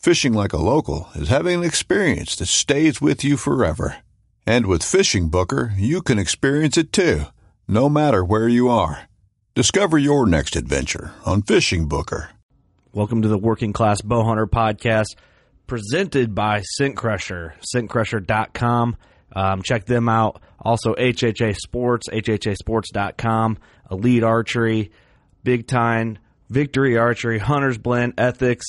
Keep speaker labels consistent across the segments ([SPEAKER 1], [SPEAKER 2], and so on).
[SPEAKER 1] Fishing like a local is having an experience that stays with you forever. And with Fishing Booker, you can experience it too, no matter where you are. Discover your next adventure on Fishing Booker.
[SPEAKER 2] Welcome to the Working Class Bowhunter podcast presented by Scent Crusher, scentcrusher.com. Um, check them out. Also, HHA Sports, hhasports.com, Elite Archery, Big Tine, Victory Archery, Hunter's Blend, Ethics,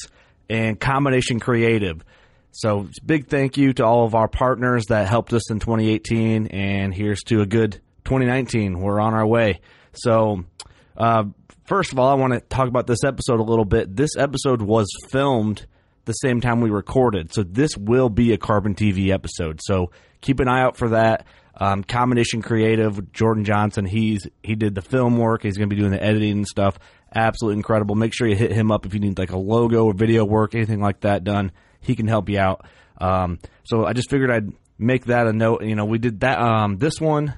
[SPEAKER 2] and Combination Creative. So, big thank you to all of our partners that helped us in 2018, and here's to a good 2019. We're on our way. So, uh, first of all, I want to talk about this episode a little bit. This episode was filmed the same time we recorded, so this will be a Carbon TV episode. So keep an eye out for that. Um, combination creative Jordan Johnson. He's he did the film work. He's going to be doing the editing and stuff. Absolutely incredible. Make sure you hit him up if you need like a logo or video work, anything like that done. He can help you out. Um, so I just figured I'd make that a note. You know, we did that. Um, this one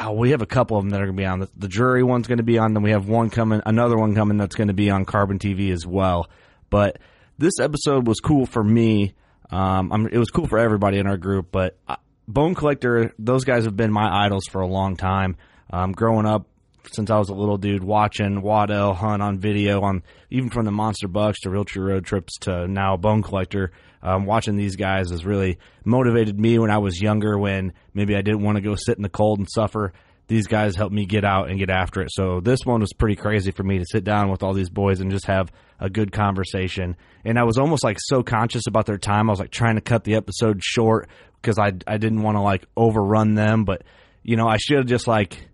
[SPEAKER 2] oh, we have a couple of them that are going to be on. The, the jury one's going to be on. Then we have one coming, another one coming that's going to be on Carbon TV as well. But this episode was cool for me. Um, it was cool for everybody in our group. But uh, Bone Collector, those guys have been my idols for a long time. Um, growing up, since I was a little dude, watching Waddell hunt on video, on even from the Monster Bucks to Realtree Road Trips to now Bone Collector um, watching these guys has really motivated me when I was younger. When maybe I didn't want to go sit in the cold and suffer, these guys helped me get out and get after it. So this one was pretty crazy for me to sit down with all these boys and just have a good conversation. And I was almost like so conscious about their time. I was like trying to cut the episode short because I I didn't want to like overrun them, but you know I should have just like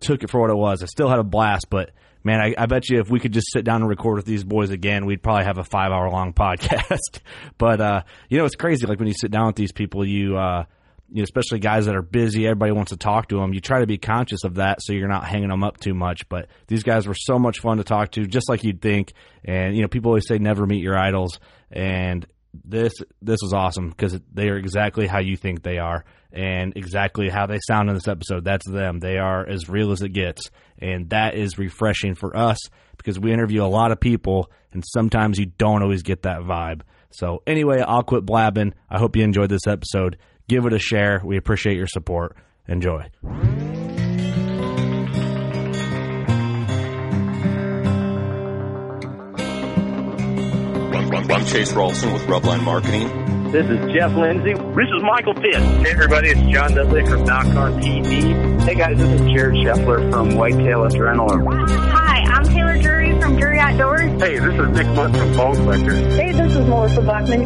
[SPEAKER 2] took it for what it was. I still had a blast, but man, I, I, bet you if we could just sit down and record with these boys again, we'd probably have a five hour long podcast. but uh, you know, it's crazy. Like when you sit down with these people, you. Uh, you know, especially guys that are busy, everybody wants to talk to them. You try to be conscious of that so you're not hanging them up too much. But these guys were so much fun to talk to, just like you'd think. And you know, people always say never meet your idols, and this this was awesome because they are exactly how you think they are and exactly how they sound in this episode. That's them. They are as real as it gets. And that is refreshing for us because we interview a lot of people and sometimes you don't always get that vibe. So, anyway, I'll quit blabbing. I hope you enjoyed this episode. Give it a share. We appreciate your support. Enjoy.
[SPEAKER 3] I'm Chase Rolfson with Rubline Marketing.
[SPEAKER 4] This is Jeff Lindsay.
[SPEAKER 5] This is Michael Pitt.
[SPEAKER 6] Hey everybody, it's John Dudley from Nock on TV.
[SPEAKER 7] Hey guys, this is Jared Scheffler from Whitetail Adrenaline.
[SPEAKER 8] Hi, I'm Taylor Drury from Outdoors.
[SPEAKER 9] Hey, this is Nick Mundt from Bone Collector.
[SPEAKER 10] Hey, this is Melissa Bachman.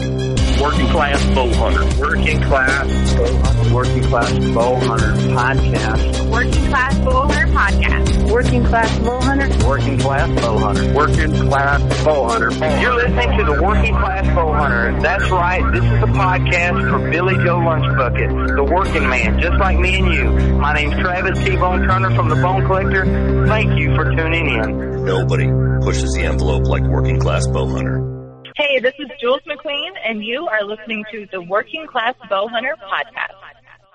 [SPEAKER 11] Working Class Bow Hunter.
[SPEAKER 12] Working Class Bow Hunter.
[SPEAKER 13] Working Class Bow Hunter Podcast.
[SPEAKER 8] Working Class Bow Hunter Podcast.
[SPEAKER 10] Working Class Bow Hunter.
[SPEAKER 14] Working Class Bow Hunter.
[SPEAKER 15] Working Class Bow Hunter.
[SPEAKER 16] You're listening to the Working Class Bow Hunter. That's right. This is the podcast for Billy Joe Lunchbucket, the working man, just like me and you. My name's Travis T-Bone Turner from the Bone Collector. Thank you for tuning in.
[SPEAKER 3] Nobody pushes the envelope like Working Class Bow Hunter.
[SPEAKER 17] Hey, this is Jules McQueen, and you are listening to the Working Class Bow Hunter podcast.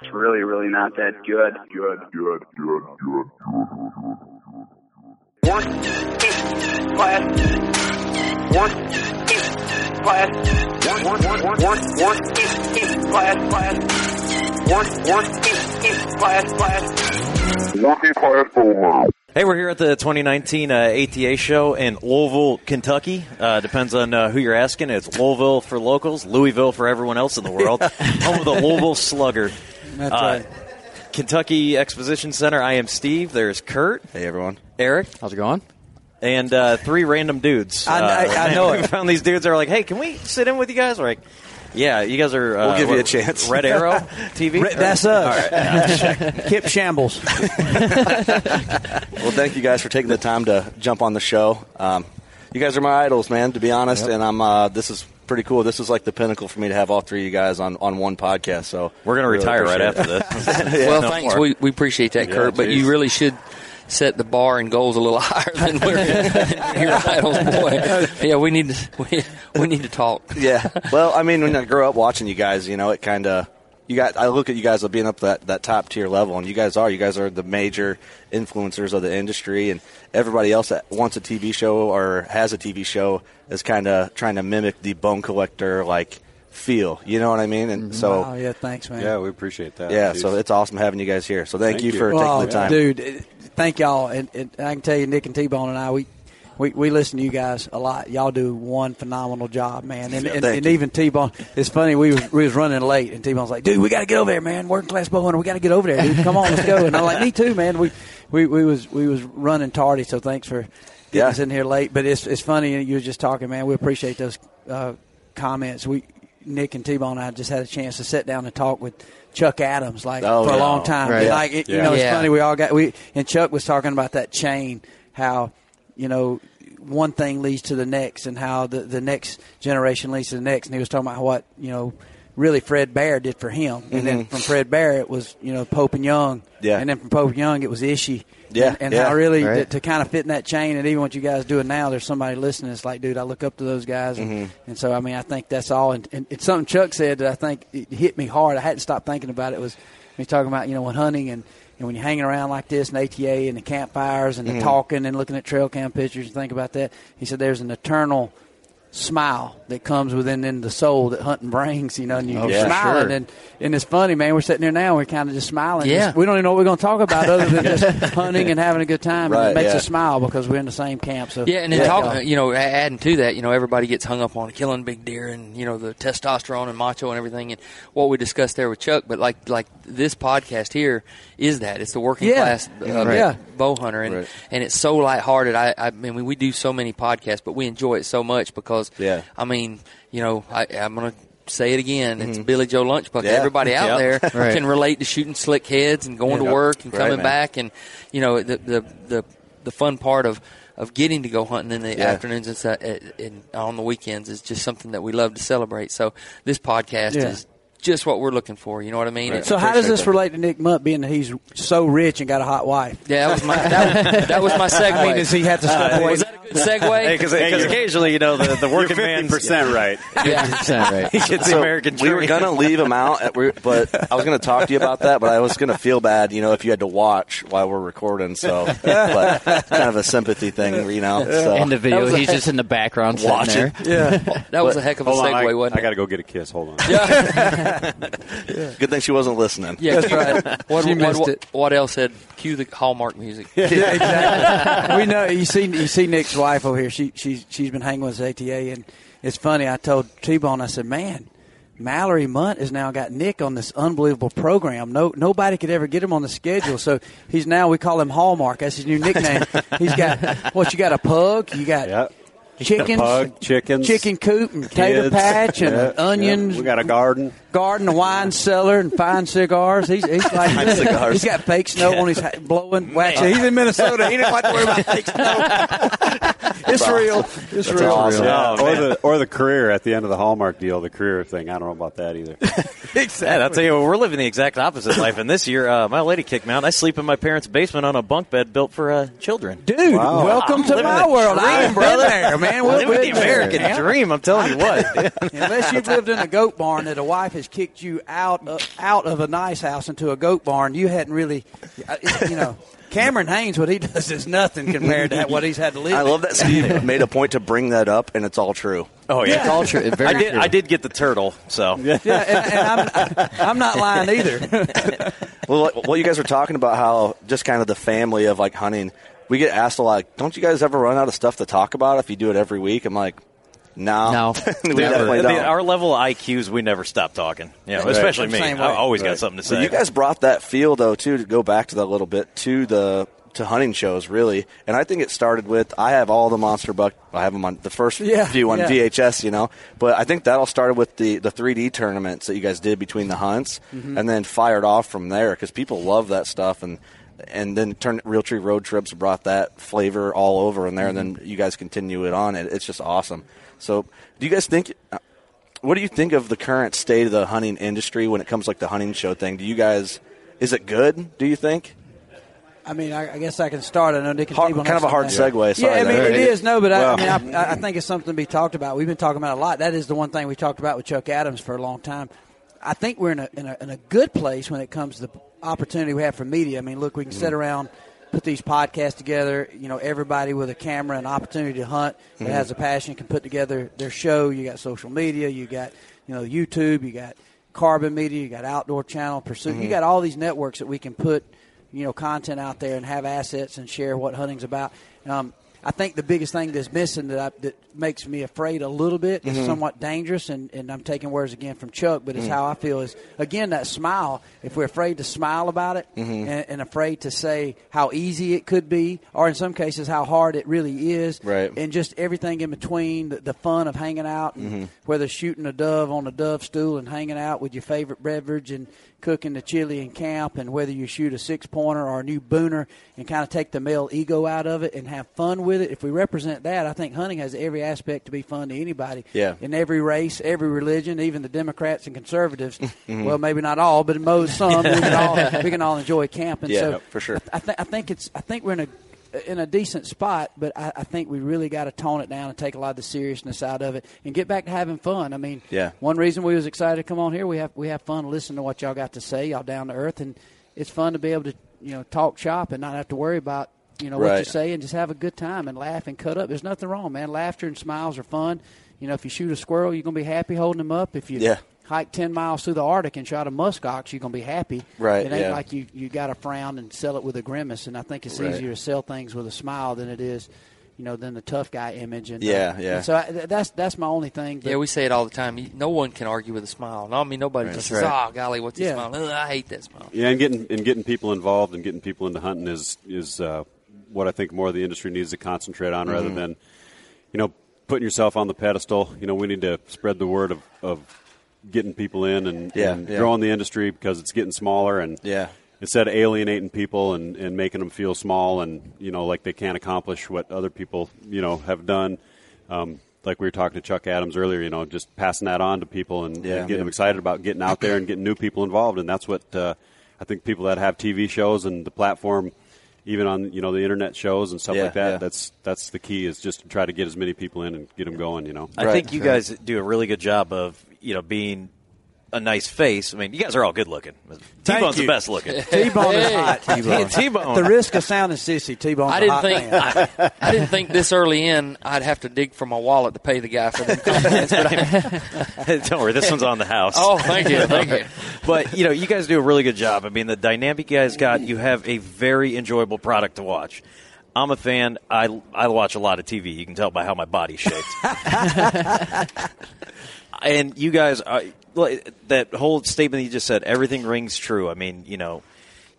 [SPEAKER 7] It's really, really not that good.
[SPEAKER 1] Good, good, good, good,
[SPEAKER 16] good. One, two, class. One, two, class. One, two, two, class, class. One, one, two, two, class, class.
[SPEAKER 1] Working class bowhunter.
[SPEAKER 4] Hey, we're here at the 2019 uh, ATA show in Louisville, Kentucky. Uh, depends on uh, who you're asking. It's Louisville for locals, Louisville for everyone else in the world. Home of the Louisville Slugger.
[SPEAKER 5] That's right.
[SPEAKER 4] Kentucky Exposition Center. I am Steve. There's Kurt.
[SPEAKER 14] Hey, everyone.
[SPEAKER 4] Eric.
[SPEAKER 5] How's it going?
[SPEAKER 4] And uh, three random dudes.
[SPEAKER 5] I, I, I know
[SPEAKER 4] we
[SPEAKER 5] it.
[SPEAKER 4] found these dudes that are like, hey, can we sit in with you guys? We're like, yeah, you guys are. Uh,
[SPEAKER 14] we'll give
[SPEAKER 4] what,
[SPEAKER 14] you a chance.
[SPEAKER 4] Red Arrow TV.
[SPEAKER 5] Red, that's us. Right. Kip Shambles.
[SPEAKER 14] well, thank you guys for taking the time to jump on the show. Um, you guys are my idols, man. To be honest, yep. and I'm. Uh, this is pretty cool. This is like the pinnacle for me to have all three of you guys on, on one podcast. So
[SPEAKER 4] we're going to
[SPEAKER 14] really
[SPEAKER 4] retire right after this.
[SPEAKER 17] yeah, well, no thanks. We, we appreciate that, Kurt. Yeah, but you really should set the bar and goals a little higher than we're your idols, boy. Yeah, we need to we, we need to talk.
[SPEAKER 14] Yeah. Well, I mean, when I grew up watching you guys, you know, it kind of you got. I look at you guys as being up that that top tier level, and you guys are. You guys are the major influencers of the industry, and everybody else that wants a TV show or has a TV show is kind of trying to mimic the bone collector like feel. You know what I mean? And mm-hmm. so,
[SPEAKER 5] wow, yeah, thanks, man.
[SPEAKER 18] Yeah, we appreciate that.
[SPEAKER 14] Yeah, so it's awesome having you guys here. So thank,
[SPEAKER 18] thank
[SPEAKER 14] you,
[SPEAKER 18] you
[SPEAKER 14] for
[SPEAKER 5] well,
[SPEAKER 14] taking the oh, time,
[SPEAKER 5] dude. Thank y'all, and, and, I can tell you, Nick and T Bone and I, we, we we listen to you guys a lot. Y'all do one phenomenal job, man. And, and, and even T Bone, it's funny. We was, we was running late, and T Bone's like, "Dude, we got to get over there, man. Working class bow hunter, we got to get over there, dude. Come on, let's go." And I'm like, "Me too, man. We we we was we was running tardy, so thanks for getting
[SPEAKER 14] Yeah.
[SPEAKER 5] us in here late. But it's it's funny. You were just talking, man. We appreciate those uh, comments. We Nick and T Bone and I just had a chance to sit down and talk with Chuck Adams like
[SPEAKER 14] Oh,
[SPEAKER 5] for a long time.
[SPEAKER 14] Right.
[SPEAKER 5] Like it, you know, it's
[SPEAKER 17] Yeah.
[SPEAKER 5] funny. We all got we and Chuck was talking about that chain, how you know one thing leads to the next, and how the the next generation leads to the next. And he was talking about what you know. Really, Fred Bear did for him, and then from Fred Bear it was you know Pope and Young,
[SPEAKER 14] Mm-hmm. Yeah.
[SPEAKER 5] and then from Pope and Young it was Ishi,
[SPEAKER 14] Yeah,
[SPEAKER 5] and, and
[SPEAKER 14] yeah.
[SPEAKER 5] how really
[SPEAKER 17] Right.
[SPEAKER 5] to, to kind of fit in that chain, and even what you guys doing now, there's somebody listening. It's like, dude, I look up to those guys, and,
[SPEAKER 14] Mm-hmm.
[SPEAKER 5] and so I mean, I think that's all. And, and it's something Chuck said that I think it hit me hard. I hadn't stopped thinking about it. Was me talking about you know when hunting and. And when you're hanging around like this in ATA and the campfires and the
[SPEAKER 14] Mm-hmm.
[SPEAKER 5] talking and looking at trail cam pictures, you think about that. He said there's an eternal smile that comes within in the soul that hunting brings, you know, and you're
[SPEAKER 17] Oh, yeah,
[SPEAKER 5] smiling.
[SPEAKER 17] sure.
[SPEAKER 5] And, and it's funny, man. We're sitting there now, we're kind of just smiling.
[SPEAKER 17] Yeah.
[SPEAKER 5] Just- we don't even know what we're going to talk about other than just hunting and having a good time. and
[SPEAKER 14] Right,
[SPEAKER 5] it makes
[SPEAKER 14] yeah.
[SPEAKER 5] us smile because we're in the same camp. So
[SPEAKER 17] Yeah, and then
[SPEAKER 5] Yeah.
[SPEAKER 17] talking, you know, adding to that, you know, everybody gets hung up on killing big deer and you know the testosterone and macho and everything, and what we discussed there with Chuck. But like, like this podcast here is that it's the working
[SPEAKER 5] Yeah.
[SPEAKER 17] class uh,
[SPEAKER 5] Yeah.
[SPEAKER 17] bow hunter, and
[SPEAKER 14] Right.
[SPEAKER 17] and it's so lighthearted. I, I mean, we do so many podcasts, but we enjoy it so much because,
[SPEAKER 14] Yeah.
[SPEAKER 17] I mean, you know, I, I'm gonna. Say it again. It's Billy Joe Lunchbucket.
[SPEAKER 14] Mm-hmm. Yeah.
[SPEAKER 17] Everybody out
[SPEAKER 14] Yeah.
[SPEAKER 17] there
[SPEAKER 5] Right.
[SPEAKER 17] can relate to shooting slick heads and going
[SPEAKER 14] Yeah.
[SPEAKER 17] to work and coming
[SPEAKER 14] man.
[SPEAKER 17] back, and you know the the the, the fun part of of getting to go hunting in the
[SPEAKER 14] Yeah.
[SPEAKER 17] afternoons and, and and on the weekends is just something that we love to celebrate. So this podcast
[SPEAKER 5] Yeah.
[SPEAKER 17] is just what we're looking for. You know what I mean? It's-
[SPEAKER 5] So how does this
[SPEAKER 14] that.
[SPEAKER 5] relate to Nick Mundt, being that he's so rich and got a hot wife?
[SPEAKER 17] yeah, that was my that, that was my segue.
[SPEAKER 5] I mean, does he have to step uh, away?
[SPEAKER 17] was that a good segue?
[SPEAKER 4] Because occasionally, you know, the, the working
[SPEAKER 18] You're
[SPEAKER 4] man
[SPEAKER 18] 50% right.
[SPEAKER 4] he gets the
[SPEAKER 14] So
[SPEAKER 4] American
[SPEAKER 14] we were gonna leave him out, at, but I was gonna talk to you about that. But I was gonna feel bad, you know, if you had to watch while we're recording. So, but kind of a sympathy thing, you know. So.
[SPEAKER 19] in the video. He's just in the background
[SPEAKER 14] Watching.
[SPEAKER 19] there.
[SPEAKER 5] yeah.
[SPEAKER 17] That was a heck of a
[SPEAKER 18] Hold on,
[SPEAKER 17] segue,
[SPEAKER 18] I,
[SPEAKER 17] wasn't
[SPEAKER 18] I got to go get a kiss. Hold on.
[SPEAKER 14] Good thing she wasn't listening.
[SPEAKER 17] Yeah,
[SPEAKER 5] That's right.
[SPEAKER 17] What,
[SPEAKER 5] You
[SPEAKER 17] what,
[SPEAKER 5] missed
[SPEAKER 17] what,
[SPEAKER 5] it.
[SPEAKER 17] what else said? Cue the Hallmark music.
[SPEAKER 5] yeah, exactly. we know you see you see Nick's wife over here. She she's she's been hanging with us at ATA, and it's funny. I told T Bone, I said, "Man, Mallory Mundt has now got Nick on this unbelievable program. No nobody could ever get him on the schedule. So he's now we call him Hallmark. That's his new nickname. he's got what you got a pug. You got
[SPEAKER 18] Yeah.
[SPEAKER 5] chickens,
[SPEAKER 18] Pug, chickens,
[SPEAKER 5] chicken coop, and tater
[SPEAKER 18] kids.
[SPEAKER 5] patch, and
[SPEAKER 18] Yeah,
[SPEAKER 5] onions.
[SPEAKER 18] yeah. We got a garden.
[SPEAKER 5] Garden, a wine cellar, and fine cigars. He's, he's like
[SPEAKER 14] Fine cigars.
[SPEAKER 5] he's got fake snow on his hat, blowing. Well, actually, he's in Minnesota. He didn't have to worry about fake snow. it's real. It's real.
[SPEAKER 14] awesome.
[SPEAKER 18] Yeah.
[SPEAKER 4] Oh,
[SPEAKER 18] or the or the career at the end of the Hallmark deal, the career thing. I don't know about that either.
[SPEAKER 4] Yeah, I'll tell you, what, we're living the exact opposite life. And this year, uh, my lady kicked me out. I sleep in my parents' basement on a bunk bed built for uh, children.
[SPEAKER 5] Dude,
[SPEAKER 18] Wow.
[SPEAKER 5] welcome to my
[SPEAKER 4] the
[SPEAKER 5] world.
[SPEAKER 4] dream,
[SPEAKER 5] I've been
[SPEAKER 4] brother.
[SPEAKER 5] there, man. We'll
[SPEAKER 4] Living the
[SPEAKER 5] been there,
[SPEAKER 4] American dream. I'm telling you what.
[SPEAKER 5] Unless you've lived in a goat barn that a wife has somebody's kicked you out of, out of a nice house into a goat barn, you hadn't really, uh, you know. Cameron Hanes, what he does is nothing compared to what he's had to live.
[SPEAKER 14] I love that Steve made a point to bring that up, and it's all true.
[SPEAKER 4] Oh yeah,
[SPEAKER 17] it's all true. Very
[SPEAKER 4] I did.
[SPEAKER 17] true.
[SPEAKER 4] I did get the turtle. So
[SPEAKER 5] yeah, and, and I'm, I'm not lying either.
[SPEAKER 14] well, well, you guys were talking about how just kind of the family of like hunting. We get asked a lot. Don't you guys ever run out of stuff to talk about if you do it every week? I'm like, no,
[SPEAKER 17] No.
[SPEAKER 14] we definitely don't.
[SPEAKER 4] our level of IQs, we never stop talking. You know,
[SPEAKER 14] Right.
[SPEAKER 4] especially me. I
[SPEAKER 5] way.
[SPEAKER 4] always got something to
[SPEAKER 14] But
[SPEAKER 4] say.
[SPEAKER 14] you guys brought that feel though too to go back to that a little bit to the to hunting shows really, and I think it started with I have all the monster buck. I have them on the first
[SPEAKER 5] Yeah,
[SPEAKER 14] few on
[SPEAKER 5] yeah.
[SPEAKER 14] VHS, you know. But I think that all started with the the 3D tournaments that you guys did between the hunts,
[SPEAKER 5] Mm-hmm.
[SPEAKER 14] and then fired off from there because people love that stuff and. And then turn Real Tree Road Trips brought that flavor all over in there, and
[SPEAKER 5] Mm-hmm.
[SPEAKER 14] then you guys continue it on. It, it's just awesome. So, do you guys think uh, what do you think of the current state of the hunting industry when it comes like the hunting show thing? Do you guys is it good? Do you think?
[SPEAKER 5] I mean, I, I guess I can start. I know Nick and
[SPEAKER 14] Hard-
[SPEAKER 5] Steve
[SPEAKER 14] kind of a hard
[SPEAKER 5] something
[SPEAKER 14] segue. Sorry,
[SPEAKER 5] yeah, I mean, it is. No, but I, I mean, I, I think it's something to be talked about. We've been talking about it a lot. That is the one thing we talked about with Chuck Adams for a long time. I think we're in a, in a, in a good place when it comes to the opportunity we have for media. I mean, look, we can sit mm-hmm. around, put these podcasts together. You know, everybody with a camera and opportunity to hunt that has a passion can put together their show. You got social media, you got you know YouTube, you got Carbon Media, you got Outdoor Channel, Pursuit. You got all these networks that we can put you know content out there and have assets and share what hunting's about. Um, I think the biggest thing that's missing that I, that makes me afraid a little bit is mm-hmm. somewhat dangerous, and, and I'm taking words again from Chuck, but it's mm. how I feel is again that smile. If we're afraid to smile about it mm-hmm. and, and afraid to say how easy it could be, or in some cases how hard it really is,
[SPEAKER 14] Right.
[SPEAKER 5] and just everything in between, the, the fun of hanging out, and mm-hmm. whether shooting a dove on a dove stool and hanging out with your favorite beverage and cooking the chili in camp, and whether you shoot a six pointer or a new booner and kind of take the male ego out of it and have fun with it. If we represent that, I think hunting has every aspect to be fun to anybody.
[SPEAKER 14] Yeah.
[SPEAKER 5] In every race, every religion, even the Democrats and conservatives. Mm-hmm. Well, maybe not all, but most some we can all we can all enjoy camping.
[SPEAKER 14] Yeah,
[SPEAKER 5] so
[SPEAKER 14] for sure.
[SPEAKER 5] I, th- I think it's I think we're in a in a decent spot, but I, I think we really got to tone it down and take a lot of the seriousness out of it and get back to having fun. I mean,
[SPEAKER 14] Yeah.
[SPEAKER 5] one reason we was excited to come on here, we have we have fun listening to what y'all got to say, y'all down to earth, and it's fun to be able to you know talk shop and not have to worry about you know what you say and just have a good time and laugh and cut up. There's nothing wrong, man. Laughter and smiles are fun. You know, if you shoot a squirrel, you're gonna be happy holding him up. If you
[SPEAKER 14] Yeah.
[SPEAKER 5] Hike ten miles through the Arctic and shot a muskox, you're gonna be happy.
[SPEAKER 14] Right,
[SPEAKER 5] It ain't
[SPEAKER 14] yeah.
[SPEAKER 5] like you you got to frown and sell it with a grimace. And I think it's
[SPEAKER 14] Right.
[SPEAKER 5] easier to sell things with a smile than it is. You know, than the tough guy image, and uh,
[SPEAKER 14] Yeah, yeah.
[SPEAKER 5] and so I, th- that's that's my only thing.
[SPEAKER 17] Yeah, we say it all the time. You- No one can argue with a smile. No, I mean nobody just says,
[SPEAKER 14] right.
[SPEAKER 17] "Oh, golly, what's he
[SPEAKER 5] Yeah.
[SPEAKER 17] smiling?" Ugh, I hate that smile.
[SPEAKER 18] Yeah, and getting and getting people involved and getting people into hunting is is uh, what I think more of the industry needs to concentrate on rather
[SPEAKER 14] Mm-hmm.
[SPEAKER 18] than you know putting yourself on the pedestal. You know, we need to spread the word of, of getting people in and,
[SPEAKER 14] Yeah,
[SPEAKER 18] and
[SPEAKER 14] yeah.
[SPEAKER 18] growing the industry because it's getting smaller and
[SPEAKER 14] Yeah.
[SPEAKER 18] instead of alienating people and, and making them feel small and you know like they can't accomplish what other people you know have done. Um, like we were talking to Chuck Adams earlier, you know, just passing that on to people and,
[SPEAKER 14] Yeah.
[SPEAKER 18] and getting them excited about getting out there and getting new people involved, and that's what uh, I think people that have TV shows and the platform, even on you know the internet shows and stuff
[SPEAKER 14] Yeah,
[SPEAKER 18] like that.
[SPEAKER 14] yeah.
[SPEAKER 18] That's that's the key is just to try to get as many people in and get them going. You know,
[SPEAKER 4] I
[SPEAKER 14] Right,
[SPEAKER 4] think you guys do a really good job of you know being a nice face. I mean, you guys are all good looking. T Bone's the best looking.
[SPEAKER 5] T-bone is hot.
[SPEAKER 4] T-Bone.
[SPEAKER 5] At the risk of sounding sissy, T-Bone's
[SPEAKER 17] I
[SPEAKER 5] a
[SPEAKER 17] didn't
[SPEAKER 5] hot
[SPEAKER 17] think
[SPEAKER 5] man.
[SPEAKER 17] I, I didn't think this early in I'd have to dig for my wallet to pay the guy for the compliments. But I,
[SPEAKER 4] Don't worry, this one's on the house.
[SPEAKER 17] oh, thank you, thank you.
[SPEAKER 4] But you know, you guys do a really good job. I mean, the dynamic you guys got, you have a very enjoyable product to watch. I'm a fan. I I watch a lot of TV. You can tell by how my body's shaped. and you guys, are, like, that whole statement you just said, everything rings true. I mean, you know,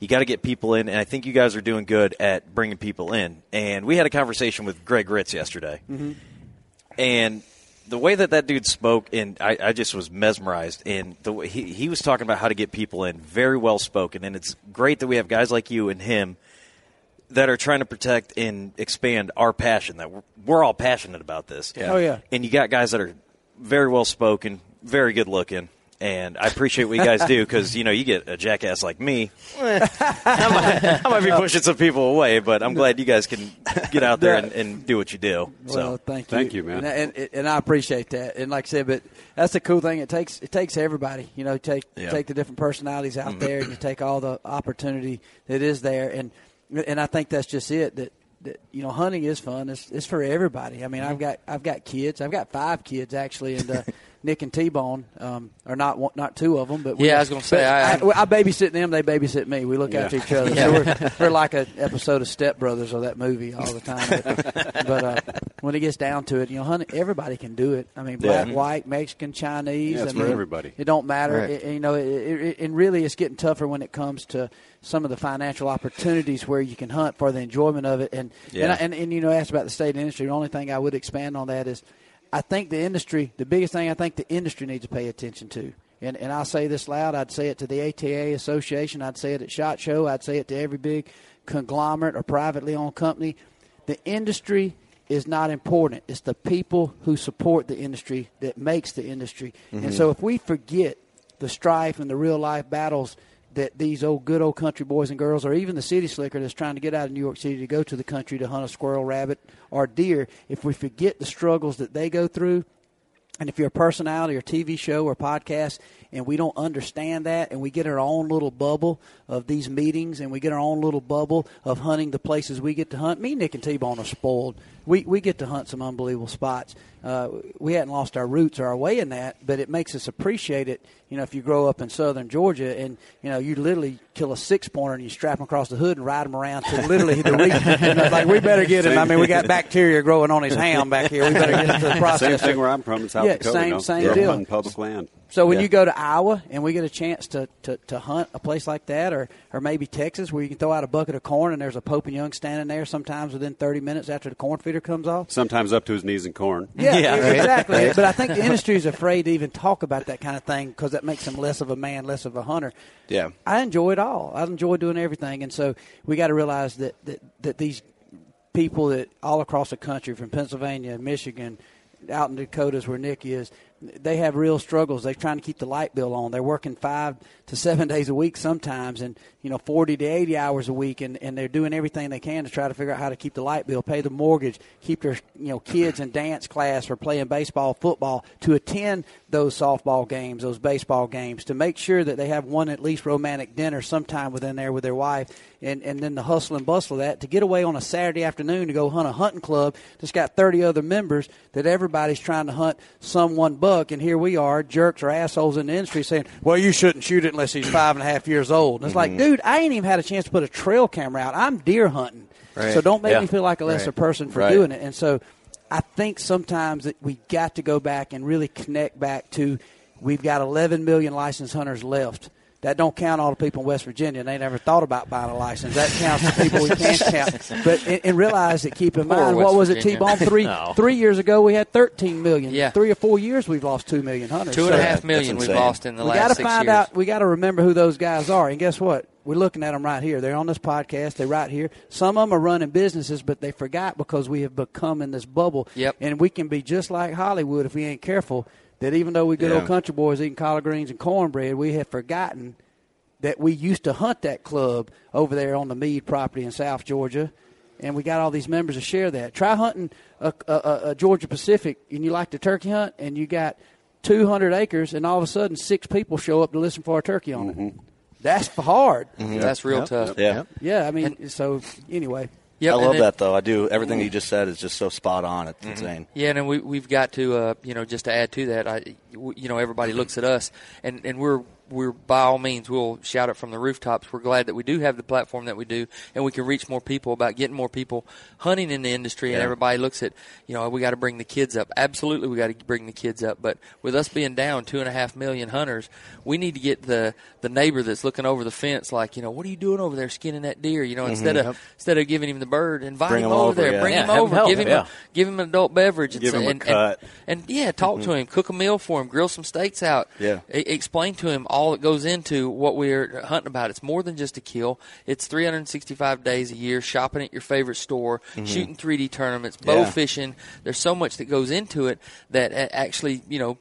[SPEAKER 4] you got to get people in, and I think you guys are doing good at bringing people in. And we had a conversation with Greg Ritz yesterday, mm-hmm. and the way that that dude spoke, and I, I just was mesmerized. And the way he, he was talking about how to get people in, very well spoken, and it's great that we have guys like you and him that are trying to protect and expand our passion. That we're, we're all passionate about this.
[SPEAKER 5] Oh, yeah.
[SPEAKER 4] And you got guys that are very well spoken, very good looking, And I appreciate what you guys do because you know you get a jackass like me. eh, I, might, I might be pushing some people away, but I'm glad you guys can get out there and, and do what you do. So
[SPEAKER 5] Well, thank you,
[SPEAKER 18] Thank you, man.
[SPEAKER 5] and, and, and I appreciate that. And like I said, but that's the cool thing. It takes it takes everybody. You know, take
[SPEAKER 4] Yeah.
[SPEAKER 5] take the different personalities out there, and you take all the opportunity that is there. And and I think that's just it. That that you know, hunting is fun. It's, it's for everybody. I mean, I've got I've got kids. I've got five kids actually, and. Uh, Nick and T Bone um, are not one- not two of them, but we-
[SPEAKER 17] Yeah, I was gonna say, I-
[SPEAKER 5] I, I babysit them. They babysit me. We look after each other. So we're, we're like an episode of Step Brothers or that movie all the time. But, but uh, when it gets down to it, you know, honey, everybody can do it. I mean, black,
[SPEAKER 14] Yeah.
[SPEAKER 5] white, Mexican, Chinese.
[SPEAKER 18] Yeah, it's
[SPEAKER 5] I
[SPEAKER 18] for everybody.
[SPEAKER 5] It don't matter.
[SPEAKER 17] Right.
[SPEAKER 5] It- you know, it, it, and really, it's getting tougher when it comes to some of the financial opportunities where you can hunt for the enjoyment of it. And
[SPEAKER 4] Yeah.
[SPEAKER 5] and, and and you know, asked about the state industry. The only thing I would expand on that is, I think the industry, the biggest thing I think the industry needs to pay attention to. And, and I'll say this loud. I'd say it to the ATA Association. I'd say it at Shot Show. I'd say it to every big conglomerate or privately owned company. The industry is not important. It's the people who support the industry that makes the industry. And mm-hmm. so if we forget the strife and the real life battles that these old good old country boys and girls, or even the city slicker that's trying to get out of New York City to go to the country to hunt a squirrel, rabbit, or deer, if we forget the struggles that they go through, and if you're a personality or TV show or podcast and we don't understand that and we get our own little bubble of these meetings and we get our own little bubble of hunting the places we get to hunt, me, Nick, and T-Bone are spoiled. We, we get to hunt some unbelievable spots. Uh, we hadn't lost our roots or our way in that, but it makes us appreciate it. You know, if you grow up in southern Georgia and, you know, you literally kill a six pointer and you strap him across the hood and ride him around to literally the. And it's like, we better get him. I mean, we got bacteria growing on his ham back here. We better get into the process.
[SPEAKER 18] Same thing where I'm from in South
[SPEAKER 5] Yeah,
[SPEAKER 18] Dakota.
[SPEAKER 5] same- same deal.
[SPEAKER 18] hunting public land.
[SPEAKER 5] So when
[SPEAKER 14] Yeah.
[SPEAKER 5] you go to Iowa and we get a chance to, to, to hunt a place like that, or, or maybe Texas where you can throw out a bucket of corn and there's a Pope and Young standing there sometimes within 30 minutes after the corn feeder comes off.
[SPEAKER 18] Sometimes up to his knees in corn.
[SPEAKER 5] Yeah,
[SPEAKER 4] Yeah.
[SPEAKER 5] exactly. But I think the industry is afraid to even talk about that kind of thing because that makes him less of a man, less of a hunter.
[SPEAKER 14] Yeah.
[SPEAKER 5] I enjoy it all. I enjoy doing everything, and so we got to realize that, that that these people that all across the country, from Pennsylvania, Michigan, out in Dakotas where Nick is, they have real struggles. They're trying to keep the light bill on. They're working five to seven days a week sometimes, and you know forty to eighty hours a week, and, and they're doing everything they can to try to figure out how to keep the light bill, pay the mortgage, keep their you know kids in dance class or playing baseball, football, to attend those softball games, those baseball games, to make sure that they have one at least romantic dinner sometime within there with their wife, and and then the hustle and bustle of that to get away on a Saturday afternoon to go hunt a hunting club that's got thirty other members that everybody's trying to hunt some one buck, and here we are, jerks or assholes in the industry saying, well, you shouldn't shoot it unless he's five and a half years old. And it's like, mm-hmm. dude, I ain't even had a chance to put a trail camera out. I'm deer hunting, so don't make
[SPEAKER 14] Yeah.
[SPEAKER 5] me feel like a lesser person for
[SPEAKER 14] Right.
[SPEAKER 5] doing it. And so, I think sometimes that we got to go back and really connect back to we've got 11 million licensed hunters left. That don't count all the people in West Virginia. And they never thought about buying a license. That counts the people we can't count. But and, and realize that keep in
[SPEAKER 17] Poor
[SPEAKER 5] mind
[SPEAKER 17] West
[SPEAKER 5] what was it? T Bone three
[SPEAKER 4] No.
[SPEAKER 5] three years ago we had 13 million.
[SPEAKER 17] Yeah.
[SPEAKER 5] Three or four years we've lost two million hunters.
[SPEAKER 17] Two and a half million we've lost in the
[SPEAKER 5] we
[SPEAKER 17] last
[SPEAKER 5] got to find
[SPEAKER 17] years.
[SPEAKER 5] out. We got to remember who those guys are. And guess what? We're looking at them right here. They're on this podcast. They're right here. Some of them are running businesses, but they forgot because we have become in this bubble.
[SPEAKER 17] Yep.
[SPEAKER 5] And we can be just like Hollywood if we ain't careful. That even though we good
[SPEAKER 14] Yeah.
[SPEAKER 5] old country boys eating collard greens and cornbread, we have forgotten that we used to hunt that club over there on the Meade property in South Georgia. And we got all these members to share that. Try hunting a, a, a, a Georgia Pacific, and you like to turkey hunt, and you got 200 acres, and all of a sudden six people show up to listen for a turkey on it. Mm-hmm. That's hard. Mm-hmm.
[SPEAKER 17] That's real tough.
[SPEAKER 14] Yeah.
[SPEAKER 5] Yeah, I mean, so anyway.
[SPEAKER 17] Yep,
[SPEAKER 14] I love
[SPEAKER 17] then-
[SPEAKER 14] that though. I do. Everything you just said is just so spot on. It's insane.
[SPEAKER 17] Yeah, and we we've got to uh, you know just to add to that, I w- you know everybody looks at us and and we're we're by all means we'll shout it from the rooftops. We're glad that we do have the platform that we do, and we can reach more people about getting more people hunting in the industry. And everybody looks at you know we got to bring the kids up. Absolutely, we got to bring the kids up. But with us being down two and a half million hunters, we need to get the the neighbor that's looking over the fence, like you know what are you doing over there skinning that deer? You know mm-hmm, instead of instead of giving him the bird, invite
[SPEAKER 14] Bring
[SPEAKER 17] him over,
[SPEAKER 14] over,
[SPEAKER 17] there,
[SPEAKER 14] yeah.
[SPEAKER 17] bring
[SPEAKER 4] Yeah,
[SPEAKER 17] him over,
[SPEAKER 4] help,
[SPEAKER 17] give him
[SPEAKER 4] yeah.
[SPEAKER 17] a, give him an adult beverage, and
[SPEAKER 14] Give him a
[SPEAKER 17] and,
[SPEAKER 14] cut.
[SPEAKER 17] and, and yeah, talk mm-hmm. to him, cook a meal for him, grill some steaks out.
[SPEAKER 14] Yeah.
[SPEAKER 17] E- explain to him all that goes into what we're hunting about. It's more than just a kill. It's 365 days a year, shopping at your favorite store, mm-hmm. shooting 3D tournaments, bow
[SPEAKER 14] Yeah.
[SPEAKER 17] fishing. There's so much that goes into it that actually, you know.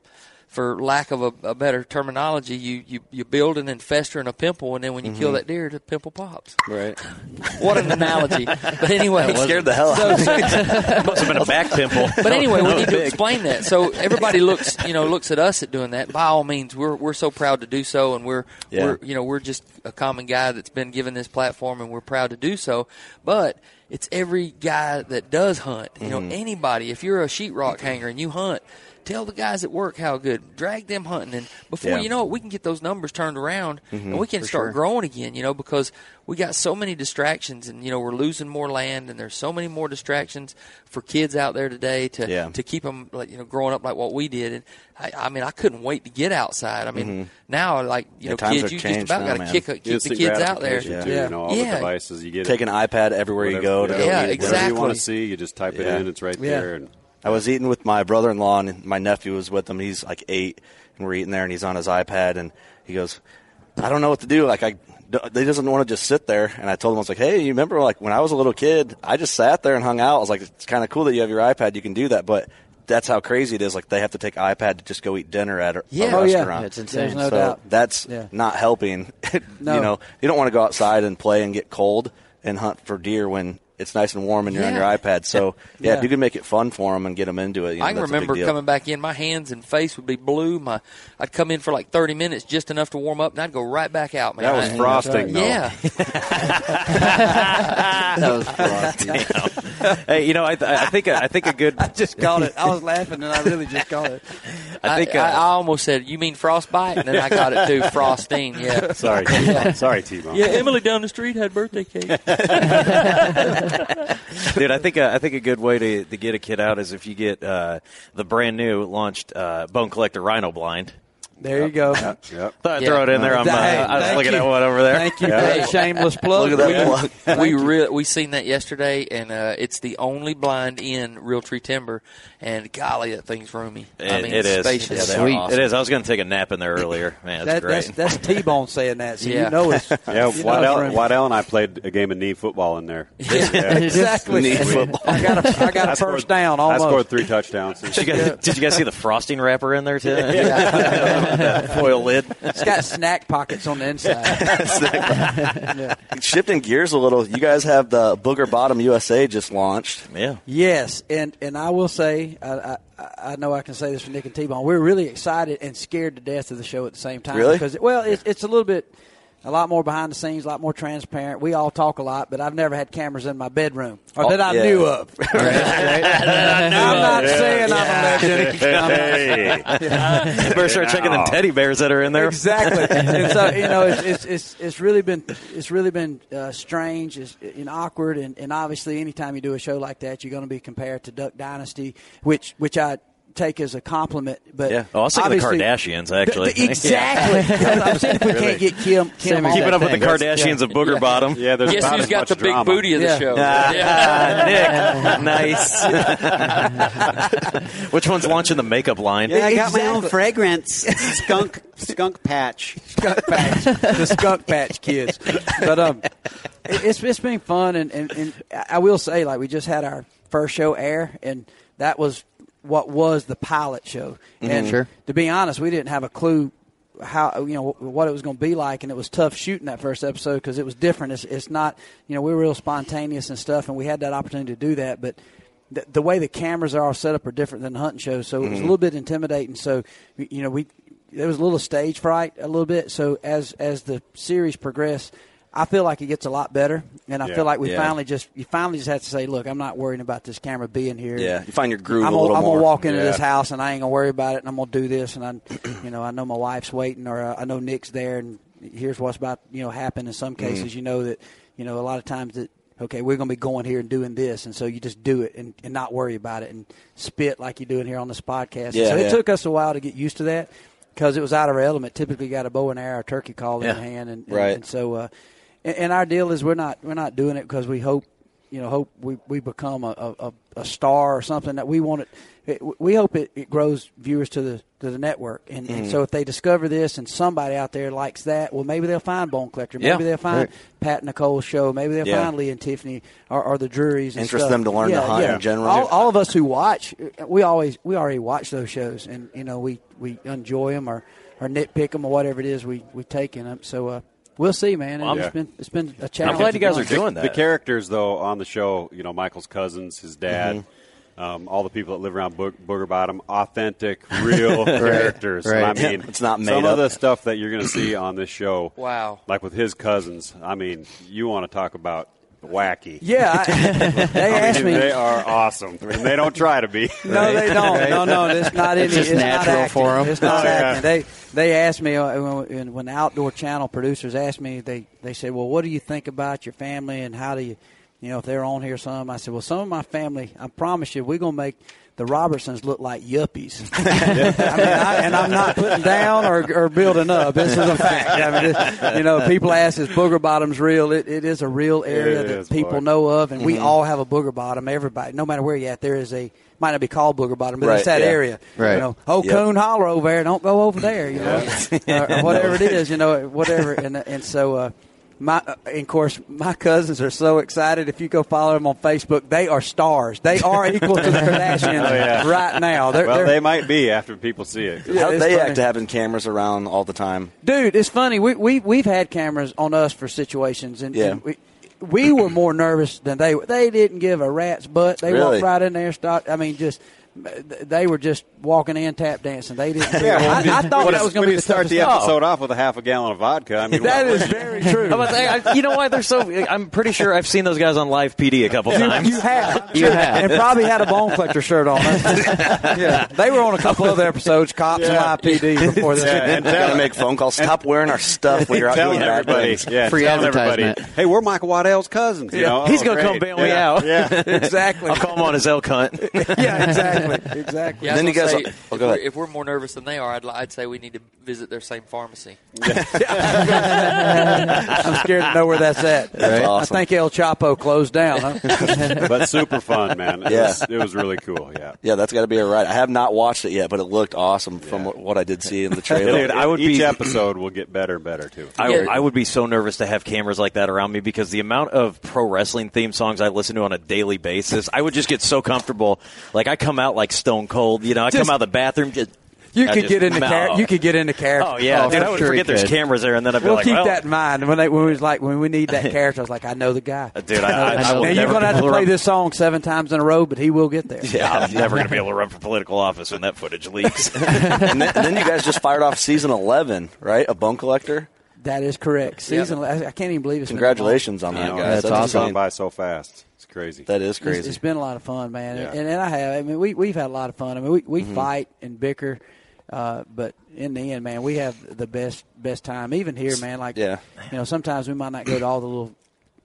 [SPEAKER 17] For lack of a, a better terminology, you, you you build an infester and a pimple, and then when you mm-hmm. kill that deer, the pimple pops.
[SPEAKER 14] Right.
[SPEAKER 17] what an analogy. But anyway,
[SPEAKER 14] it scared the hell out of me.
[SPEAKER 4] Must have been a back pimple.
[SPEAKER 17] But anyway, we need to explain that. So everybody looks, you know, looks at us at doing that. By all means, we're we're so proud to do so, and we're yeah. we're you know we're just a common guy that's been given this platform, and we're proud to do so. But it's every guy that does hunt. You know, mm-hmm. anybody. If you're a sheetrock hanger and you hunt, tell the guys at work how good. Drag them hunting, and before yeah. you know it, we can get those numbers turned around, mm-hmm, and we can start sure. growing again. You know, because we got so many distractions, and you know we're losing more land, and there's so many more distractions for kids out there today to
[SPEAKER 14] yeah.
[SPEAKER 17] to keep them like you know growing up like what we did. And I, I mean, I couldn't wait to get outside. I mean, mm-hmm. now like you know, kids, you just about got to kick keep the kids out there.
[SPEAKER 18] Too, yeah. You know, all
[SPEAKER 17] yeah.
[SPEAKER 18] the devices you get.
[SPEAKER 14] Take an iPad everywhere whatever, you go. To
[SPEAKER 17] yeah, go yeah exactly.
[SPEAKER 18] Whatever you want to see, you just type it in. It's right there. And
[SPEAKER 14] I was eating with my brother-in-law and my nephew was with him. He's like eight, and we're eating there, and he's on his iPad, and he goes, "I don't know what to do. Like I." He doesn't want to just sit there, and I told him I was like, "Hey, you remember like when I was a little kid? I just sat there and hung out. I was like, it's kind of cool that you have your iPad. You can do that, but that's how crazy it is. Like they have to take iPad to just go eat dinner at a,
[SPEAKER 5] yeah.
[SPEAKER 14] a
[SPEAKER 5] oh,
[SPEAKER 14] restaurant.
[SPEAKER 5] Yeah. It's insane.
[SPEAKER 14] so
[SPEAKER 5] no doubt.
[SPEAKER 14] That's
[SPEAKER 5] yeah.
[SPEAKER 14] not helping.
[SPEAKER 5] no.
[SPEAKER 14] You know, you don't want to go outside and play and get cold and hunt for deer when it's nice and warm and you're
[SPEAKER 17] yeah.
[SPEAKER 14] on your iPad. So yeah, yeah, if you can make it fun for them and get them into it, you know,
[SPEAKER 17] I can remember coming back in. My hands and face would be blue. My I'd come in for like 30 minutes, just enough to warm up, and I'd go right back out. Man,
[SPEAKER 18] that was frosting.
[SPEAKER 17] Right. Yeah,
[SPEAKER 5] that was frosting.
[SPEAKER 4] hey, you know, I, I think I think a good.
[SPEAKER 5] I just called it. I was laughing, and I really just called it.
[SPEAKER 17] I think I, uh, I, I, almost said, "You mean frostbite?" And then I got it too, frosting. Yeah.
[SPEAKER 18] Sorry, T-Bone. sorry, T-Bone.
[SPEAKER 17] Yeah, Emily down the street had birthday cake.
[SPEAKER 4] Dude, I think a, I think a good way to, to get a kid out is if you get uh, the brand new launched uh, Bone Collector Rhino Blind.
[SPEAKER 5] There you go.
[SPEAKER 18] Yep. yep.
[SPEAKER 4] Thought I'd throw it in there. I'm, uh, I was looking
[SPEAKER 5] you.
[SPEAKER 4] at one over there.
[SPEAKER 5] Thank you for that shameless plug.
[SPEAKER 14] Look at that
[SPEAKER 17] plug. we re- we seen that yesterday, and uh, it's the only blind in Realtree Timber. And golly, that thing's roomy.
[SPEAKER 4] It,
[SPEAKER 17] I mean,
[SPEAKER 4] it is.
[SPEAKER 17] spacious.
[SPEAKER 4] Yeah, Awesome. It is. I was going to take a nap in there earlier. Man, that's
[SPEAKER 5] that,
[SPEAKER 4] great.
[SPEAKER 5] That's, that's T-Bone saying that. So
[SPEAKER 17] yeah.
[SPEAKER 5] you know it's.
[SPEAKER 18] Yeah,
[SPEAKER 5] you
[SPEAKER 18] Waddell, Waddell and I played a game of knee football in there.
[SPEAKER 5] Yeah. exactly.
[SPEAKER 14] Knee football.
[SPEAKER 5] I got a, I got a first down almost.
[SPEAKER 18] I scored three touchdowns.
[SPEAKER 4] Did you, guys, did you guys see the frosting wrapper in there too?
[SPEAKER 5] Yeah.
[SPEAKER 4] Foil lid.
[SPEAKER 5] It's got snack pockets on the inside.
[SPEAKER 14] yeah. Shifting gears a little, you guys have the Booger Bottom USA just launched.
[SPEAKER 4] Yeah.
[SPEAKER 5] Yes, and and I will say, I, I, I know I can say this for Nick and T Bone. We're really excited and scared to death of the show at the same time.
[SPEAKER 14] Really?
[SPEAKER 5] Because well, it's it's a little bit a lot more behind the scenes, a lot more transparent. We all talk a lot, but I've never had cameras in my bedroom or
[SPEAKER 14] oh,
[SPEAKER 5] that I
[SPEAKER 14] yeah.
[SPEAKER 5] knew of. I'm not
[SPEAKER 4] Yeah.
[SPEAKER 5] saying I'm a legend.
[SPEAKER 18] Hey.
[SPEAKER 4] Better start checking them teddy bears that are in there.
[SPEAKER 5] Exactly. and so you know, it's it's it's, it's really been it's really been uh, strange it's, and awkward, and, and obviously, anytime you do a show like that, you're going to be compared to Duck Dynasty, which which I take as a compliment. But
[SPEAKER 4] Yeah. Oh, I was thinking the Kardashians, actually.
[SPEAKER 5] The- exactly. I'm saying if we can't get Kim, Kim
[SPEAKER 4] Keeping
[SPEAKER 5] that
[SPEAKER 4] up with the
[SPEAKER 5] thing.
[SPEAKER 4] Kardashians of Booger Bottom.
[SPEAKER 18] Yeah, there's
[SPEAKER 17] Guess
[SPEAKER 18] about
[SPEAKER 17] who's
[SPEAKER 18] as
[SPEAKER 17] got
[SPEAKER 18] much
[SPEAKER 17] the big
[SPEAKER 18] drama.
[SPEAKER 17] booty of the
[SPEAKER 5] Yeah.
[SPEAKER 17] show?
[SPEAKER 4] Ah, Nick, nice. Which one's launching the makeup line?
[SPEAKER 19] Yeah, I got my own fragrance. skunk skunk patch.
[SPEAKER 5] skunk patch, the skunk patch kids. But um, it, it's it's been fun, and, and and I will say, like we just had our first show air, and that was what was the pilot show. Mm-hmm. And
[SPEAKER 17] Sure.
[SPEAKER 5] to be honest, we didn't have a clue how you know what it was going to be like, and it was tough shooting that first episode because it was different. It's, it's not you know we were real spontaneous and stuff, and we had that opportunity to do that, but. The, the way the cameras are all set up are different than the hunting shows, so it was a mm-hmm. little bit intimidating. So, you know, we there was a little stage fright a little bit. So as as the series progressed, I feel like it gets a lot better, and I
[SPEAKER 18] Yeah.
[SPEAKER 5] feel like we
[SPEAKER 14] Yeah.
[SPEAKER 5] finally just you finally just have to say, look, I'm not worrying about this camera being here.
[SPEAKER 14] Yeah, you find your groove
[SPEAKER 5] I'm
[SPEAKER 14] a
[SPEAKER 5] gonna, I'm gonna walk into
[SPEAKER 18] Yeah.
[SPEAKER 5] this house and I ain't gonna worry about it, and I'm gonna do this, and I, you know, I know my wife's waiting, or uh, I know Nick's there, and here's what's about you know happen. In some
[SPEAKER 14] Mm-hmm.
[SPEAKER 5] cases, you know that you know a lot of times that okay, we're gonna be going here and doing this, and so you just do it and, and not worry about it and spit like you're doing here on this podcast.
[SPEAKER 14] Yeah,
[SPEAKER 5] so it
[SPEAKER 14] yeah.
[SPEAKER 5] took us a while to get used to that because it was out of our element. Typically, got a bow and arrow, turkey call in
[SPEAKER 14] Yeah.
[SPEAKER 5] hand, and, and,
[SPEAKER 14] Right.
[SPEAKER 5] and so. Uh, and, and our deal is we're not we're not doing it because we hope you know hope we, we become a, a, a star or something that we want it, it we hope it, it grows viewers to the to the network and,
[SPEAKER 4] Mm-hmm.
[SPEAKER 5] and so if they discover this and somebody out there likes that well maybe they'll find Bone Collector maybe
[SPEAKER 4] Yeah.
[SPEAKER 5] they'll find
[SPEAKER 14] Right.
[SPEAKER 5] Pat Nicole's show maybe they'll
[SPEAKER 14] Yeah.
[SPEAKER 5] find Lee and Tiffany or, or the and
[SPEAKER 14] Interest
[SPEAKER 5] stuff.
[SPEAKER 14] them to learn to
[SPEAKER 5] yeah,
[SPEAKER 14] hunt
[SPEAKER 5] yeah.
[SPEAKER 14] in general.
[SPEAKER 5] all, all of us who watch we always we already watch those shows and you know we we enjoy them or or nitpick them or whatever it is we we take in them so uh We'll see, man.
[SPEAKER 18] Well,
[SPEAKER 5] it's
[SPEAKER 18] yeah.
[SPEAKER 5] been it's been a challenge.
[SPEAKER 4] I'm glad you guys are doing that.
[SPEAKER 18] The characters, though, on the show, you know, Michael's cousins, his dad,
[SPEAKER 14] Mm-hmm.
[SPEAKER 18] um, all the people that live around Bo- Booger Bottom, authentic, real characters.
[SPEAKER 19] right.
[SPEAKER 18] I mean,
[SPEAKER 14] It's not made
[SPEAKER 18] some
[SPEAKER 14] up.
[SPEAKER 18] of the stuff that you're going to see on this show.
[SPEAKER 17] Wow.
[SPEAKER 18] Like with his cousins. I mean, you want to talk about wacky.
[SPEAKER 5] Yeah, I, they
[SPEAKER 18] I
[SPEAKER 5] asked
[SPEAKER 18] mean,
[SPEAKER 5] me.
[SPEAKER 18] They are awesome, and they don't try to be.
[SPEAKER 5] No, they don't. No, no, it's not any.
[SPEAKER 19] It's just
[SPEAKER 5] not
[SPEAKER 19] natural for them.
[SPEAKER 5] It's not
[SPEAKER 18] Oh, yeah.
[SPEAKER 5] acting. They they asked me uh, when, when the outdoor channel producers asked me. They they said, "Well, what do you think about your family and how do you, you know, if they're on here some?" I said, "Well, some of my family. I promise you, we're gonna make." The Robertsons look like yuppies, I mean, I, and I'm not putting down or, or building up. This is a fact. I mean, this- you know, people ask, "Is Booger Bottom's real?" It, it is a real area
[SPEAKER 18] It
[SPEAKER 5] that
[SPEAKER 18] is,
[SPEAKER 5] people
[SPEAKER 18] boy.
[SPEAKER 5] know of, and we all have a Booger Bottom. Everybody, no matter where you're at, there is a might not be called Booger Bottom, but
[SPEAKER 14] Right,
[SPEAKER 5] it's that
[SPEAKER 14] yeah.
[SPEAKER 5] area.
[SPEAKER 19] Right.
[SPEAKER 5] You know, oh,
[SPEAKER 14] Yep.
[SPEAKER 5] Coon Holler over there. Don't go over there. You know, or, or whatever it is. You know, whatever. And and so. Uh, my, uh, and of course, my cousins are so excited. If you go follow them on Facebook, they are stars. They are equal to the Kardashians
[SPEAKER 18] Oh, yeah.
[SPEAKER 5] right now. They're,
[SPEAKER 18] well,
[SPEAKER 5] they're,
[SPEAKER 18] they might be after people see it.
[SPEAKER 5] Yeah,
[SPEAKER 14] they
[SPEAKER 5] funny.
[SPEAKER 14] act to having cameras around all the time.
[SPEAKER 5] Dude, it's funny. We we we've had cameras on us for situations, and,
[SPEAKER 14] Yeah.
[SPEAKER 5] and we we were more nervous than they were. They didn't give a rat's butt. They
[SPEAKER 14] Really?
[SPEAKER 5] walked right in there. Start. I mean, just they were just walking in, tap dancing. They didn't.
[SPEAKER 18] Yeah,
[SPEAKER 5] I, I thought that was going to be the
[SPEAKER 18] start the
[SPEAKER 5] thing.
[SPEAKER 18] episode off with a half a gallon of vodka. I mean,
[SPEAKER 5] That
[SPEAKER 18] what-
[SPEAKER 5] is very true.
[SPEAKER 4] I'm about to say, I, you know why they're so? I'm pretty sure I've seen those guys on live PD a couple times.
[SPEAKER 5] You have,
[SPEAKER 19] You have.
[SPEAKER 5] and probably had a bone collector shirt on. yeah, they were on a couple other episodes, cops and IPD before this.
[SPEAKER 18] Yeah, and
[SPEAKER 14] Gotta make phone calls. Stop wearing our stuff when you're out
[SPEAKER 18] tell
[SPEAKER 14] doing bad
[SPEAKER 18] everybody,
[SPEAKER 14] things.
[SPEAKER 18] yeah,
[SPEAKER 19] Free
[SPEAKER 18] tell everybody, hey, we're Michael Waddell's cousins. You know,
[SPEAKER 4] He's
[SPEAKER 18] Oh,
[SPEAKER 4] gonna come
[SPEAKER 18] great.
[SPEAKER 4] bail me out.
[SPEAKER 18] Yeah,
[SPEAKER 5] exactly.
[SPEAKER 4] I'll call him on his elk hunt.
[SPEAKER 5] yeah, exactly, exactly.
[SPEAKER 17] Yeah,
[SPEAKER 14] Then you guys-
[SPEAKER 17] say,
[SPEAKER 14] oh,
[SPEAKER 17] if, we're, if we're more nervous than they are, I'd, I'd say we need to visit their same pharmacy.
[SPEAKER 5] I'm scared to know where that's at.
[SPEAKER 14] That's awesome.
[SPEAKER 5] I think El Chapo closed down. Huh?
[SPEAKER 18] but super fun, man. It,
[SPEAKER 14] Yeah.
[SPEAKER 18] was, it was really cool. Yeah.
[SPEAKER 14] Yeah, that's got to be a ride. I have not watched it yet, but it looked awesome from what, what I did see in the trailer.
[SPEAKER 4] Dude, I would
[SPEAKER 18] Each
[SPEAKER 4] be-
[SPEAKER 18] episode will get better and better too.
[SPEAKER 4] I,
[SPEAKER 17] Yeah.
[SPEAKER 4] I would be so nervous to have cameras like that around me because the amount of pro wrestling theme songs I listen to on a daily basis, I would just get so comfortable. Like I come out like stone cold. You know, I
[SPEAKER 5] Just-
[SPEAKER 4] come out of the bathroom. Just,
[SPEAKER 5] You
[SPEAKER 4] I
[SPEAKER 5] could
[SPEAKER 4] just
[SPEAKER 5] get into
[SPEAKER 4] melt.
[SPEAKER 5] char- you could get into character.
[SPEAKER 4] Oh yeah,
[SPEAKER 19] Oh,
[SPEAKER 4] dude, I would
[SPEAKER 19] sure
[SPEAKER 4] forget there's cameras there, and then I'd be
[SPEAKER 5] We'll
[SPEAKER 4] like,
[SPEAKER 5] keep
[SPEAKER 4] well,
[SPEAKER 5] that in mind. When they when we was like when we need that character, I was like, I know the guy.
[SPEAKER 4] Uh, dude, I, I, I
[SPEAKER 5] now
[SPEAKER 4] will
[SPEAKER 5] you're gonna have to play this song seven times in a row, but he will get there.
[SPEAKER 4] Yeah, I'm never going to be able to run for political office when that footage leaks.
[SPEAKER 14] and, then, and then you guys just fired off season 11, right? A Bone Collector?
[SPEAKER 5] That is correct. Season. I I can't even believe it's been
[SPEAKER 14] Congratulations on that, guys.
[SPEAKER 19] that's
[SPEAKER 18] it's
[SPEAKER 19] awesome.
[SPEAKER 18] gone by so fast. It's crazy.
[SPEAKER 14] That is
[SPEAKER 5] It's-
[SPEAKER 14] crazy.
[SPEAKER 5] it's been a lot of fun, man,
[SPEAKER 18] Yeah.
[SPEAKER 5] and, and I have. I mean, we we've had a lot of fun. I mean, we we
[SPEAKER 14] Mm-hmm.
[SPEAKER 5] fight and bicker, uh, but in the end, man, we have the best best time. Even here, man, like
[SPEAKER 14] Yeah.
[SPEAKER 5] you know, sometimes we might not go to all the little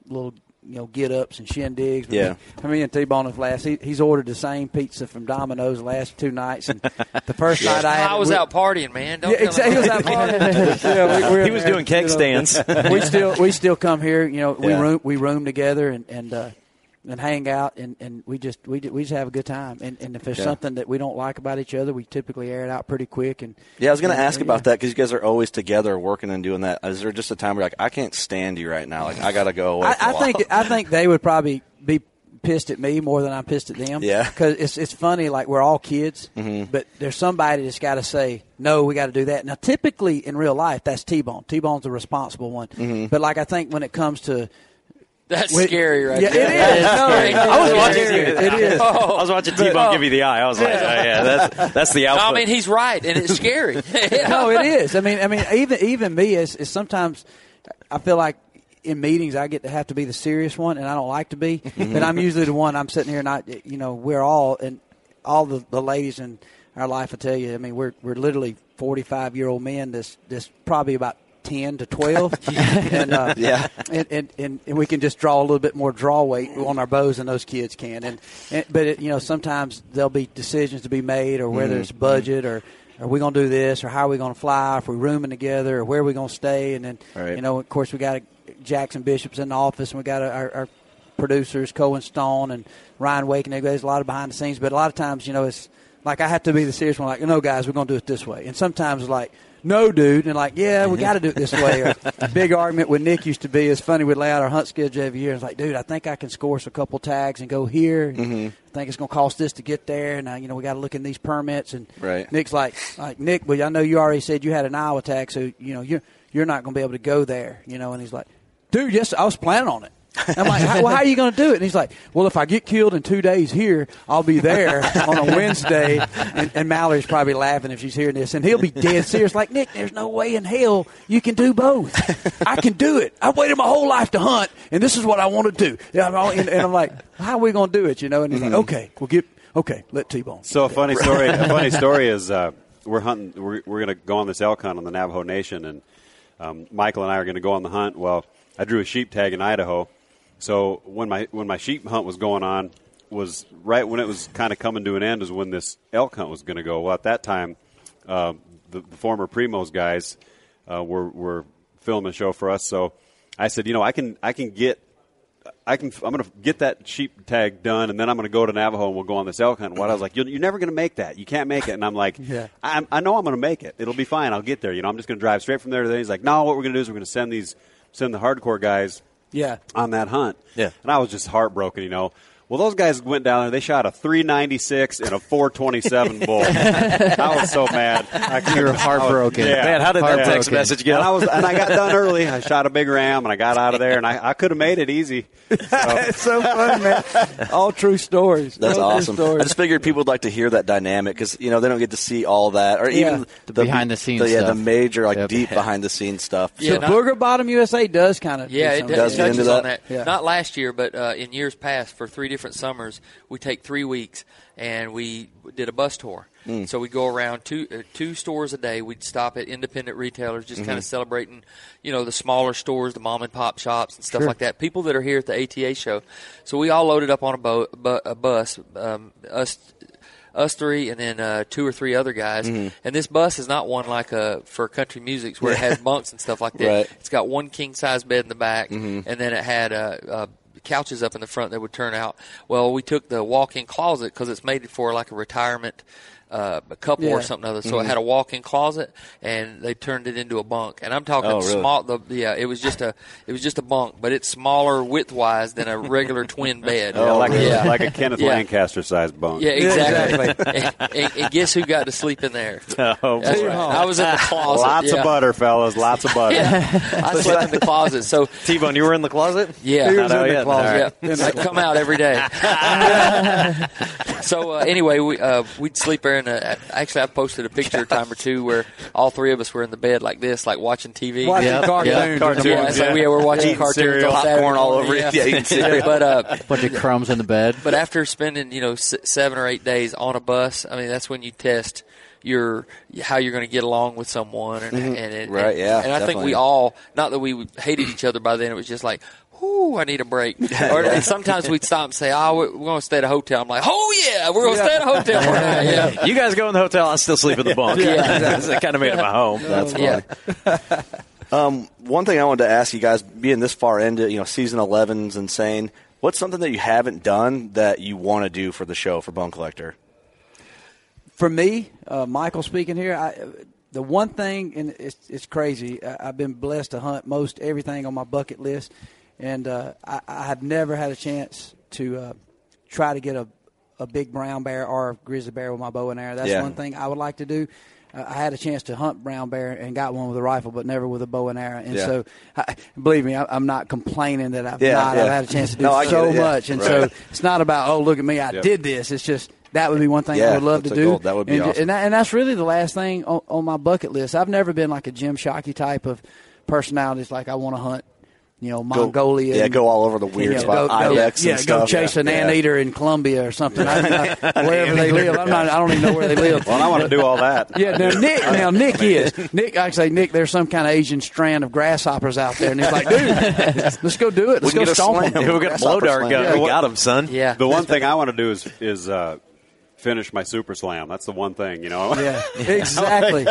[SPEAKER 5] little you know get ups and shindigs. but
[SPEAKER 14] Yeah.
[SPEAKER 5] I mean, T Bone is last. He, he's ordered the same pizza from Domino's the last two nights, and the first night I had
[SPEAKER 17] I was
[SPEAKER 5] we-
[SPEAKER 17] out partying, man. Don't
[SPEAKER 5] Yeah, exactly. He was out partying. yeah, we, we're
[SPEAKER 4] He was doing keg
[SPEAKER 5] you know.
[SPEAKER 4] stands.
[SPEAKER 5] we still we still come here. You know, we
[SPEAKER 14] Yeah.
[SPEAKER 5] room we room together and and uh, and hang out and, and we just we we just have a good time. And and if there's
[SPEAKER 14] Yeah.
[SPEAKER 5] something that we don't like about each other, we typically air it out pretty quick. And
[SPEAKER 14] Yeah, I was going to
[SPEAKER 5] and,
[SPEAKER 14] ask
[SPEAKER 5] uh,
[SPEAKER 14] about
[SPEAKER 5] yeah.
[SPEAKER 14] that because you guys are always together working and doing that. Is there just a time where you're like, I can't stand you right now? Like, I got to go away.
[SPEAKER 5] I,
[SPEAKER 14] for a
[SPEAKER 5] I
[SPEAKER 14] while.
[SPEAKER 5] think I think they would probably be pissed at me more than I'm pissed at them.
[SPEAKER 14] Yeah.
[SPEAKER 5] because it's it's funny. Like we're all kids, but there's somebody that's got to say no. We got to do that. Now, typically in real life, that's T Bone. T Bone's the responsible one. But like I think when it comes to
[SPEAKER 17] That's
[SPEAKER 5] Wait,
[SPEAKER 17] scary, right
[SPEAKER 5] yeah,
[SPEAKER 17] there.
[SPEAKER 5] it is.
[SPEAKER 17] That
[SPEAKER 5] No,
[SPEAKER 17] scary.
[SPEAKER 5] it-
[SPEAKER 4] I was watching you.
[SPEAKER 5] It is.
[SPEAKER 4] I was watching oh. T-Bone oh. give you the eye. I was like, oh, yeah, that's that's the
[SPEAKER 17] No,
[SPEAKER 4] output.
[SPEAKER 17] I mean, he's right, and it's scary.
[SPEAKER 5] no, it is. I mean, I mean, even even me is, is sometimes I feel like in meetings I get to have to be the serious one, and I don't like to be. Mm-hmm. But I'm usually the one. I'm sitting here, and I, you know, we're all and all the, the ladies in our life. I tell you, I mean, we're we're literally 45 year old men. This this probably about. 10 to 12 and, uh,
[SPEAKER 14] Yeah.
[SPEAKER 5] and, and, and, and we can just draw a little bit more draw weight on our bows than those kids can and, and but it, you know sometimes there'll be decisions to be made or whether
[SPEAKER 14] Mm-hmm.
[SPEAKER 5] it's budget or are we going to do this or how are we going to fly if we're rooming together or where are we going to stay and then
[SPEAKER 14] Right.
[SPEAKER 5] you know of course we got Jackson Bishop's in the office and we got our, our producers, Cohen Stone and Ryan Wake, and there's a lot of behind the scenes. But a lot of times, you know, it's like I have to be the serious one. Like, no, guys, we're going to do it this way. And sometimes like, no, dude, and like, yeah, we got to do it this way. Or big argument with Nick used to be. It's funny. We'd lay out our hunt schedule every year. It's like, dude, I think I can score us a couple tags and go here.
[SPEAKER 14] Mm-hmm.
[SPEAKER 5] I think it's going to cost this to get there. Now, you know, we got to look in these permits. And
[SPEAKER 14] right.
[SPEAKER 5] Nick's like, like Nick, well, I know you already said you had an Iowa tag, so you know you're you're not going to be able to go there. You know, and he's like, dude, yes, I was planning on it. I'm like, how, well, how are you going to do it? And he's like, well, if I get killed in two days here, I'll be there on a Wednesday. And, and Mallory's probably laughing if she's hearing this. And he'll be dead serious, like, Nick, there's no way in hell you can do both. I can do it. I've waited my whole life to hunt, and this is what I want to do. And, and I'm like, how are we going to do it? You know? And he's
[SPEAKER 14] Mm-hmm.
[SPEAKER 5] like, okay, we'll get, okay, let T-Bone.
[SPEAKER 18] So a funny story. a funny story is uh, we're hunting. We're, we're going to go on this elk hunt on the Navajo Nation, and um, Michael and I are going to go on the hunt. Well, I drew a sheep tag in Idaho, so when my when my sheep hunt was going on, was right when it was kind of coming to an end is when this elk hunt was going to go. Well, at that time, uh, the, the former Primos guys uh, were were filming a show for us. So I said, you know, I can I can get I can. I'm going to get that sheep tag done, and then I'm going to go to Navajo and we'll go on this elk hunt. And what I was like, you're, you're never going to make that. You can't make it. And I'm like,
[SPEAKER 5] Yeah.
[SPEAKER 18] I, I know I'm going to make it. It'll be fine. I'll get there. You know, I'm just going to drive straight from there to there. He's like, no, what we're going to do is we're going to send these, send the hardcore guys
[SPEAKER 5] Yeah.
[SPEAKER 18] on that hunt.
[SPEAKER 4] Yeah.
[SPEAKER 18] And I was just heartbroken, you know. Well, those guys went down there. They shot a 396 and a 427 bull. I was so mad. I
[SPEAKER 20] You were heartbroken.
[SPEAKER 18] Yeah.
[SPEAKER 4] Man, how did that text message go?
[SPEAKER 18] And I was, and I got done early. I shot a big ram, and I got out of there, and I, I could have made it easy. So,
[SPEAKER 5] it's so fun, man. All true stories.
[SPEAKER 14] That's
[SPEAKER 5] All
[SPEAKER 14] awesome.
[SPEAKER 5] stories.
[SPEAKER 14] I just figured people would like to hear that dynamic because you know they don't get to see all that, or
[SPEAKER 5] Yeah.
[SPEAKER 14] even
[SPEAKER 20] The behind-the-scenes
[SPEAKER 14] yeah, the major like
[SPEAKER 20] Yep.
[SPEAKER 14] deep behind the scenes stuff.
[SPEAKER 17] Yeah,
[SPEAKER 5] so
[SPEAKER 17] not-
[SPEAKER 5] Booger Bottom USA does kind of
[SPEAKER 17] Yeah, it,
[SPEAKER 5] do
[SPEAKER 14] Does
[SPEAKER 17] it
[SPEAKER 14] get
[SPEAKER 17] touches
[SPEAKER 14] into
[SPEAKER 17] on
[SPEAKER 14] that?
[SPEAKER 17] that.
[SPEAKER 5] Yeah.
[SPEAKER 17] Not last year, but uh, in years past, for three different summers, we take three weeks and we did a bus tour.
[SPEAKER 14] Mm.
[SPEAKER 17] So we go around two uh, two stores a day. We'd stop at independent retailers, just
[SPEAKER 14] Mm-hmm.
[SPEAKER 17] kind of celebrating, you know, the smaller stores, the mom and pop shops, and stuff
[SPEAKER 5] Sure.
[SPEAKER 17] like that. People that are here at the ATA show. So we all loaded up on a, bo- bu- a bus. Um, us us three and then uh, two or three other guys.
[SPEAKER 14] Mm-hmm.
[SPEAKER 17] And this bus is not one like a for country music where it has bunks and stuff like that.
[SPEAKER 14] Right.
[SPEAKER 17] It's got one king size bed in the back,
[SPEAKER 14] Mm-hmm.
[SPEAKER 17] and then it had a, uh, couches up in the front that would turn out. Well, we took the walk-in closet because it's made for like a retirement. Uh, a couple
[SPEAKER 5] Yeah.
[SPEAKER 17] or something other. So
[SPEAKER 14] Mm-hmm.
[SPEAKER 17] it had a walk-in closet, and they turned it into a bunk. And I'm talking
[SPEAKER 14] Oh, really?
[SPEAKER 17] small. The, yeah, it was just a it was just a bunk, but it's smaller width-wise than a regular twin bed.
[SPEAKER 18] yeah, like,
[SPEAKER 17] yeah.
[SPEAKER 18] a, like a Kenneth
[SPEAKER 17] Yeah.
[SPEAKER 18] Lancaster sized bunk.
[SPEAKER 17] Yeah, exactly. and, and- and guess who got to sleep in there?
[SPEAKER 4] Oh,
[SPEAKER 17] That's right. I was in the closet.
[SPEAKER 18] Lots
[SPEAKER 17] yeah.
[SPEAKER 18] of butter, fellas. Lots of butter.
[SPEAKER 17] Yeah. I slept in the closet. So
[SPEAKER 4] T-Bone, you were in the closet?
[SPEAKER 17] yeah,
[SPEAKER 5] He was
[SPEAKER 4] Oh,
[SPEAKER 5] in the
[SPEAKER 4] yeah.
[SPEAKER 5] closet.
[SPEAKER 17] yeah. I come out every day. so uh, anyway, we uh, we'd sleep there, and uh, actually, I posted a picture a time or two where all three of us were in the bed like this, like watching TV.
[SPEAKER 5] Watching
[SPEAKER 20] Yeah.
[SPEAKER 5] cartoons.
[SPEAKER 20] Yeah.
[SPEAKER 4] Cartoons.
[SPEAKER 17] Yeah, it's like we were watching
[SPEAKER 14] Eating
[SPEAKER 17] cartoons
[SPEAKER 14] cereal,
[SPEAKER 17] on Saturday
[SPEAKER 14] popcorn all
[SPEAKER 17] morning,
[SPEAKER 14] over it. Yeah, eating cereal.
[SPEAKER 17] but uh,
[SPEAKER 20] bunch of crumbs in the bed.
[SPEAKER 17] but after spending you know s- seven or eight days on a bus, I mean that's when you test your how you're going to get along with someone, and, and it,
[SPEAKER 14] Mm-hmm. Right,
[SPEAKER 17] and,
[SPEAKER 14] yeah,
[SPEAKER 17] and I think we all not that we hated each other by then. It was just like. Ooh, I need a break. Or and sometimes we'd stop and say, "Oh, we're, we're going to stay at a hotel." I'm like, "Oh yeah, we're going to stay at a hotel." tonight." Yeah,
[SPEAKER 4] You guys go in the hotel. I still sleep in the bunk.
[SPEAKER 17] Yeah.
[SPEAKER 4] I kind of made it my home.
[SPEAKER 14] That's funny.
[SPEAKER 17] yeah.
[SPEAKER 14] Um, one thing I wanted to ask you guys, being this far into you know season 11's insane. What's something that you haven't done that you want to do for the show for Bone Collector?
[SPEAKER 5] for me, uh, Michael speaking here, I, the one thing, and it's, it's crazy, I, I've been blessed to hunt most everything on my bucket list, and uh, I, I have never had a chance to uh, try to get a, a big brown bear or a grizzly bear with my bow and arrow. That's
[SPEAKER 14] Yeah.
[SPEAKER 5] one thing I would like to do. Uh, I had a chance to hunt brown bear and got one with a rifle, but never with a bow and arrow. And
[SPEAKER 14] Yeah.
[SPEAKER 5] so, I, believe me, I, I'm not complaining that I've
[SPEAKER 14] Yeah,
[SPEAKER 5] not. I've had a chance to do
[SPEAKER 14] No,
[SPEAKER 5] so
[SPEAKER 14] it,
[SPEAKER 5] much, and
[SPEAKER 14] Right.
[SPEAKER 5] so it's not about oh look at me, I
[SPEAKER 18] Yep.
[SPEAKER 5] did this. It's just that would be one thing
[SPEAKER 14] Yeah,
[SPEAKER 5] I would love to do.
[SPEAKER 14] goal. That would be
[SPEAKER 5] and,
[SPEAKER 14] awesome.
[SPEAKER 5] and, that, and that's really the last thing on, on my bucket list. I've never been like a Jim Shockey type of personality. It's like I want to hunt, you know,
[SPEAKER 14] Go-
[SPEAKER 5] Mongolia.
[SPEAKER 14] yeah,
[SPEAKER 5] and-
[SPEAKER 14] go all over the weird
[SPEAKER 5] you know,
[SPEAKER 14] spot,
[SPEAKER 5] go-
[SPEAKER 14] ibex
[SPEAKER 5] yeah,
[SPEAKER 14] and
[SPEAKER 5] go
[SPEAKER 14] stuff.
[SPEAKER 5] chase
[SPEAKER 14] Yeah.
[SPEAKER 5] an
[SPEAKER 14] Yeah.
[SPEAKER 5] anteater in Colombia or something. I, I, wherever they live, I'm not. I don't even know where they live.
[SPEAKER 18] Well, I want to do all that.
[SPEAKER 5] Yeah, now Nick. Now Nick is Nick. I say Nick. There's some kind of Asian strand of grasshoppers out there, and he's like, dude, let's go do it. Let's
[SPEAKER 14] We can
[SPEAKER 5] go
[SPEAKER 14] get a
[SPEAKER 5] stomp
[SPEAKER 14] slam.
[SPEAKER 5] them.
[SPEAKER 4] we got a blow
[SPEAKER 14] Grasshopper
[SPEAKER 4] dart gun.
[SPEAKER 14] Yeah.
[SPEAKER 4] we got him, son.
[SPEAKER 17] Yeah.
[SPEAKER 18] The one thing I want to do is is uh, finish my super slam. That's the one thing, you know.
[SPEAKER 5] Yeah, exactly.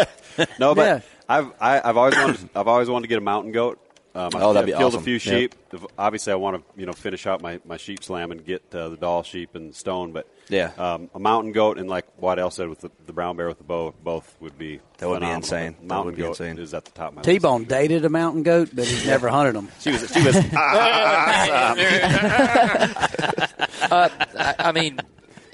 [SPEAKER 18] no, but
[SPEAKER 5] Yeah.
[SPEAKER 18] I've I, I've always wanted I've always wanted to get a mountain goat, Um,
[SPEAKER 14] Oh, that'd be
[SPEAKER 18] I've killed
[SPEAKER 14] awesome.
[SPEAKER 18] a few sheep. The- Obviously, I want to you know finish out my, my sheep slam and get uh, the Dall sheep and stone. But
[SPEAKER 14] Yeah.
[SPEAKER 18] um, a mountain goat and like what Waddell said with the, the brown bear with the bow, both would be
[SPEAKER 14] That would be insane. That
[SPEAKER 18] Mountain
[SPEAKER 14] would be
[SPEAKER 18] goat
[SPEAKER 14] insane.
[SPEAKER 18] is at the top of my
[SPEAKER 5] T
[SPEAKER 18] list.
[SPEAKER 5] Bone dated a mountain goat, but he's never hunted them.
[SPEAKER 18] She was she was.
[SPEAKER 17] uh, I, I mean,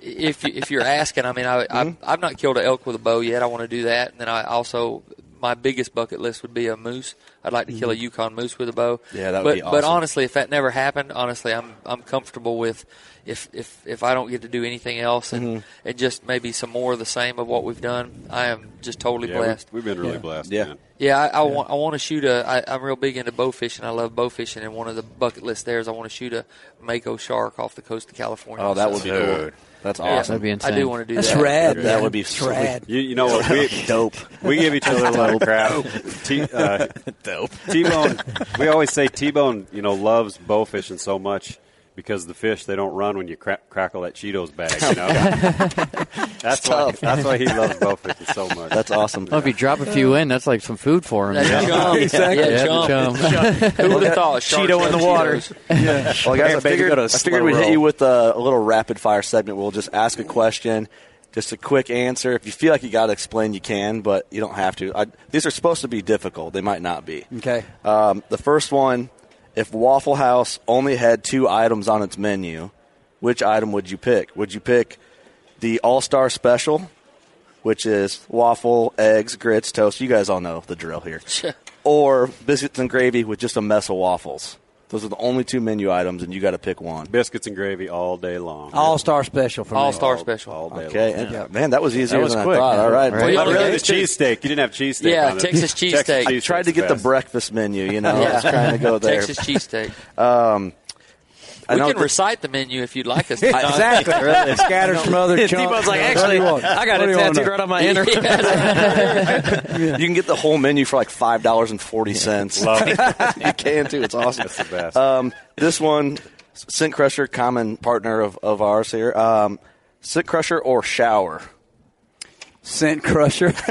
[SPEAKER 17] if you- if you're asking, I mean, I,
[SPEAKER 14] Mm-hmm.
[SPEAKER 17] I've, I've not killed an elk with a bow yet. I want to do that, and then I also my biggest bucket list would be a moose. I'd like to kill a Yukon moose with a bow.
[SPEAKER 14] Mm-hmm. Yeah, that would
[SPEAKER 17] but,
[SPEAKER 14] be awesome.
[SPEAKER 17] But honestly, if that never happened, honestly, I'm I'm comfortable with if if if I don't get to do anything else and
[SPEAKER 14] Mm-hmm.
[SPEAKER 17] and just maybe some more of the same of what we've done. I am just totally
[SPEAKER 18] Yeah, we-
[SPEAKER 17] blessed.
[SPEAKER 18] we've been really
[SPEAKER 14] Yeah.
[SPEAKER 18] blessed.
[SPEAKER 14] Yeah.
[SPEAKER 18] man.
[SPEAKER 17] Yeah, I, I want I want to shoot a. I, I'm real big into bow fishing. I love bow fishing, and one of the bucket list there is I want to shoot a mako shark off the coast of California.
[SPEAKER 14] Oh, that would be cool. That's
[SPEAKER 17] Yeah,
[SPEAKER 14] awesome.
[SPEAKER 20] That'd be insane.
[SPEAKER 17] I do want to do
[SPEAKER 5] That's
[SPEAKER 17] that.
[SPEAKER 5] rad.
[SPEAKER 14] That would be
[SPEAKER 5] It's rad.
[SPEAKER 18] You, you know what? We,
[SPEAKER 14] Dope.
[SPEAKER 18] we give each other a lot of crap. T, uh,
[SPEAKER 14] Dope.
[SPEAKER 18] T-bone. We always say T-bone. You know, loves bow fishing so much because the fish they don't run when you cra- crackle that Cheetos bag. You know, that's why.
[SPEAKER 14] tough.
[SPEAKER 18] That's why he loves bow fishing so much.
[SPEAKER 14] That's awesome.
[SPEAKER 20] Well, if you drop a few in, that's like some food for him.
[SPEAKER 17] That's
[SPEAKER 20] you know?
[SPEAKER 17] chum.
[SPEAKER 5] Exactly.
[SPEAKER 17] Yeah,
[SPEAKER 20] Yeah,
[SPEAKER 17] chum.
[SPEAKER 20] chum.
[SPEAKER 17] Who would have thought?
[SPEAKER 2] Cheeto in the water.
[SPEAKER 17] Cheetos.
[SPEAKER 14] Well, guys, I figured, I figured we'd hit you with a, a little rapid fire segment. We'll just ask a question, just a quick answer. If you feel like you got to explain, you can, but you don't have to. I, these are supposed to be difficult. They might not be.
[SPEAKER 5] Okay.
[SPEAKER 14] Um, the first one: If Waffle House only had two items on its menu, which item would you pick? Would you pick the All Star Special, which is waffle, eggs, grits, toast? You guys all know the drill here. or biscuits and gravy with just a mess of waffles. Those are the only two menu items, and you got to pick one.
[SPEAKER 18] biscuits and gravy all day long.
[SPEAKER 5] All star special for me.
[SPEAKER 17] All
[SPEAKER 5] me.
[SPEAKER 17] star special.
[SPEAKER 18] all day
[SPEAKER 14] Okay,
[SPEAKER 18] long.
[SPEAKER 14] and, man, that was easier
[SPEAKER 2] was
[SPEAKER 14] than
[SPEAKER 2] quick.
[SPEAKER 14] I thought. All right,
[SPEAKER 20] Right.
[SPEAKER 17] Well, you
[SPEAKER 18] Not
[SPEAKER 17] wanna
[SPEAKER 18] really
[SPEAKER 17] go
[SPEAKER 18] the cheesesteak. You didn't have cheesesteak.
[SPEAKER 17] Yeah,
[SPEAKER 18] on.
[SPEAKER 17] Texas cheesesteak.
[SPEAKER 14] I
[SPEAKER 18] cheesesteak's
[SPEAKER 14] tried to get the
[SPEAKER 18] best.
[SPEAKER 14] breakfast menu. You know, I was trying to go there.
[SPEAKER 17] Texas cheesesteak.
[SPEAKER 14] Um, I
[SPEAKER 17] We
[SPEAKER 14] know
[SPEAKER 17] can
[SPEAKER 14] that-
[SPEAKER 17] recite the menu if you'd like us to.
[SPEAKER 5] Exactly. Scatter some other chunks.
[SPEAKER 2] T-Bone's like, actually,
[SPEAKER 5] you?
[SPEAKER 2] I got
[SPEAKER 5] What do
[SPEAKER 2] it tattooed
[SPEAKER 5] to-
[SPEAKER 2] right on my inner.
[SPEAKER 14] you can get the whole menu for like five dollars and forty cents.
[SPEAKER 18] Love it.
[SPEAKER 14] you can too. It's awesome.
[SPEAKER 18] That's the best.
[SPEAKER 14] Um, this one, Scent Crusher, common partner of, of ours here. Um, Scent Crusher or shower?
[SPEAKER 5] Scent crusher.
[SPEAKER 2] Just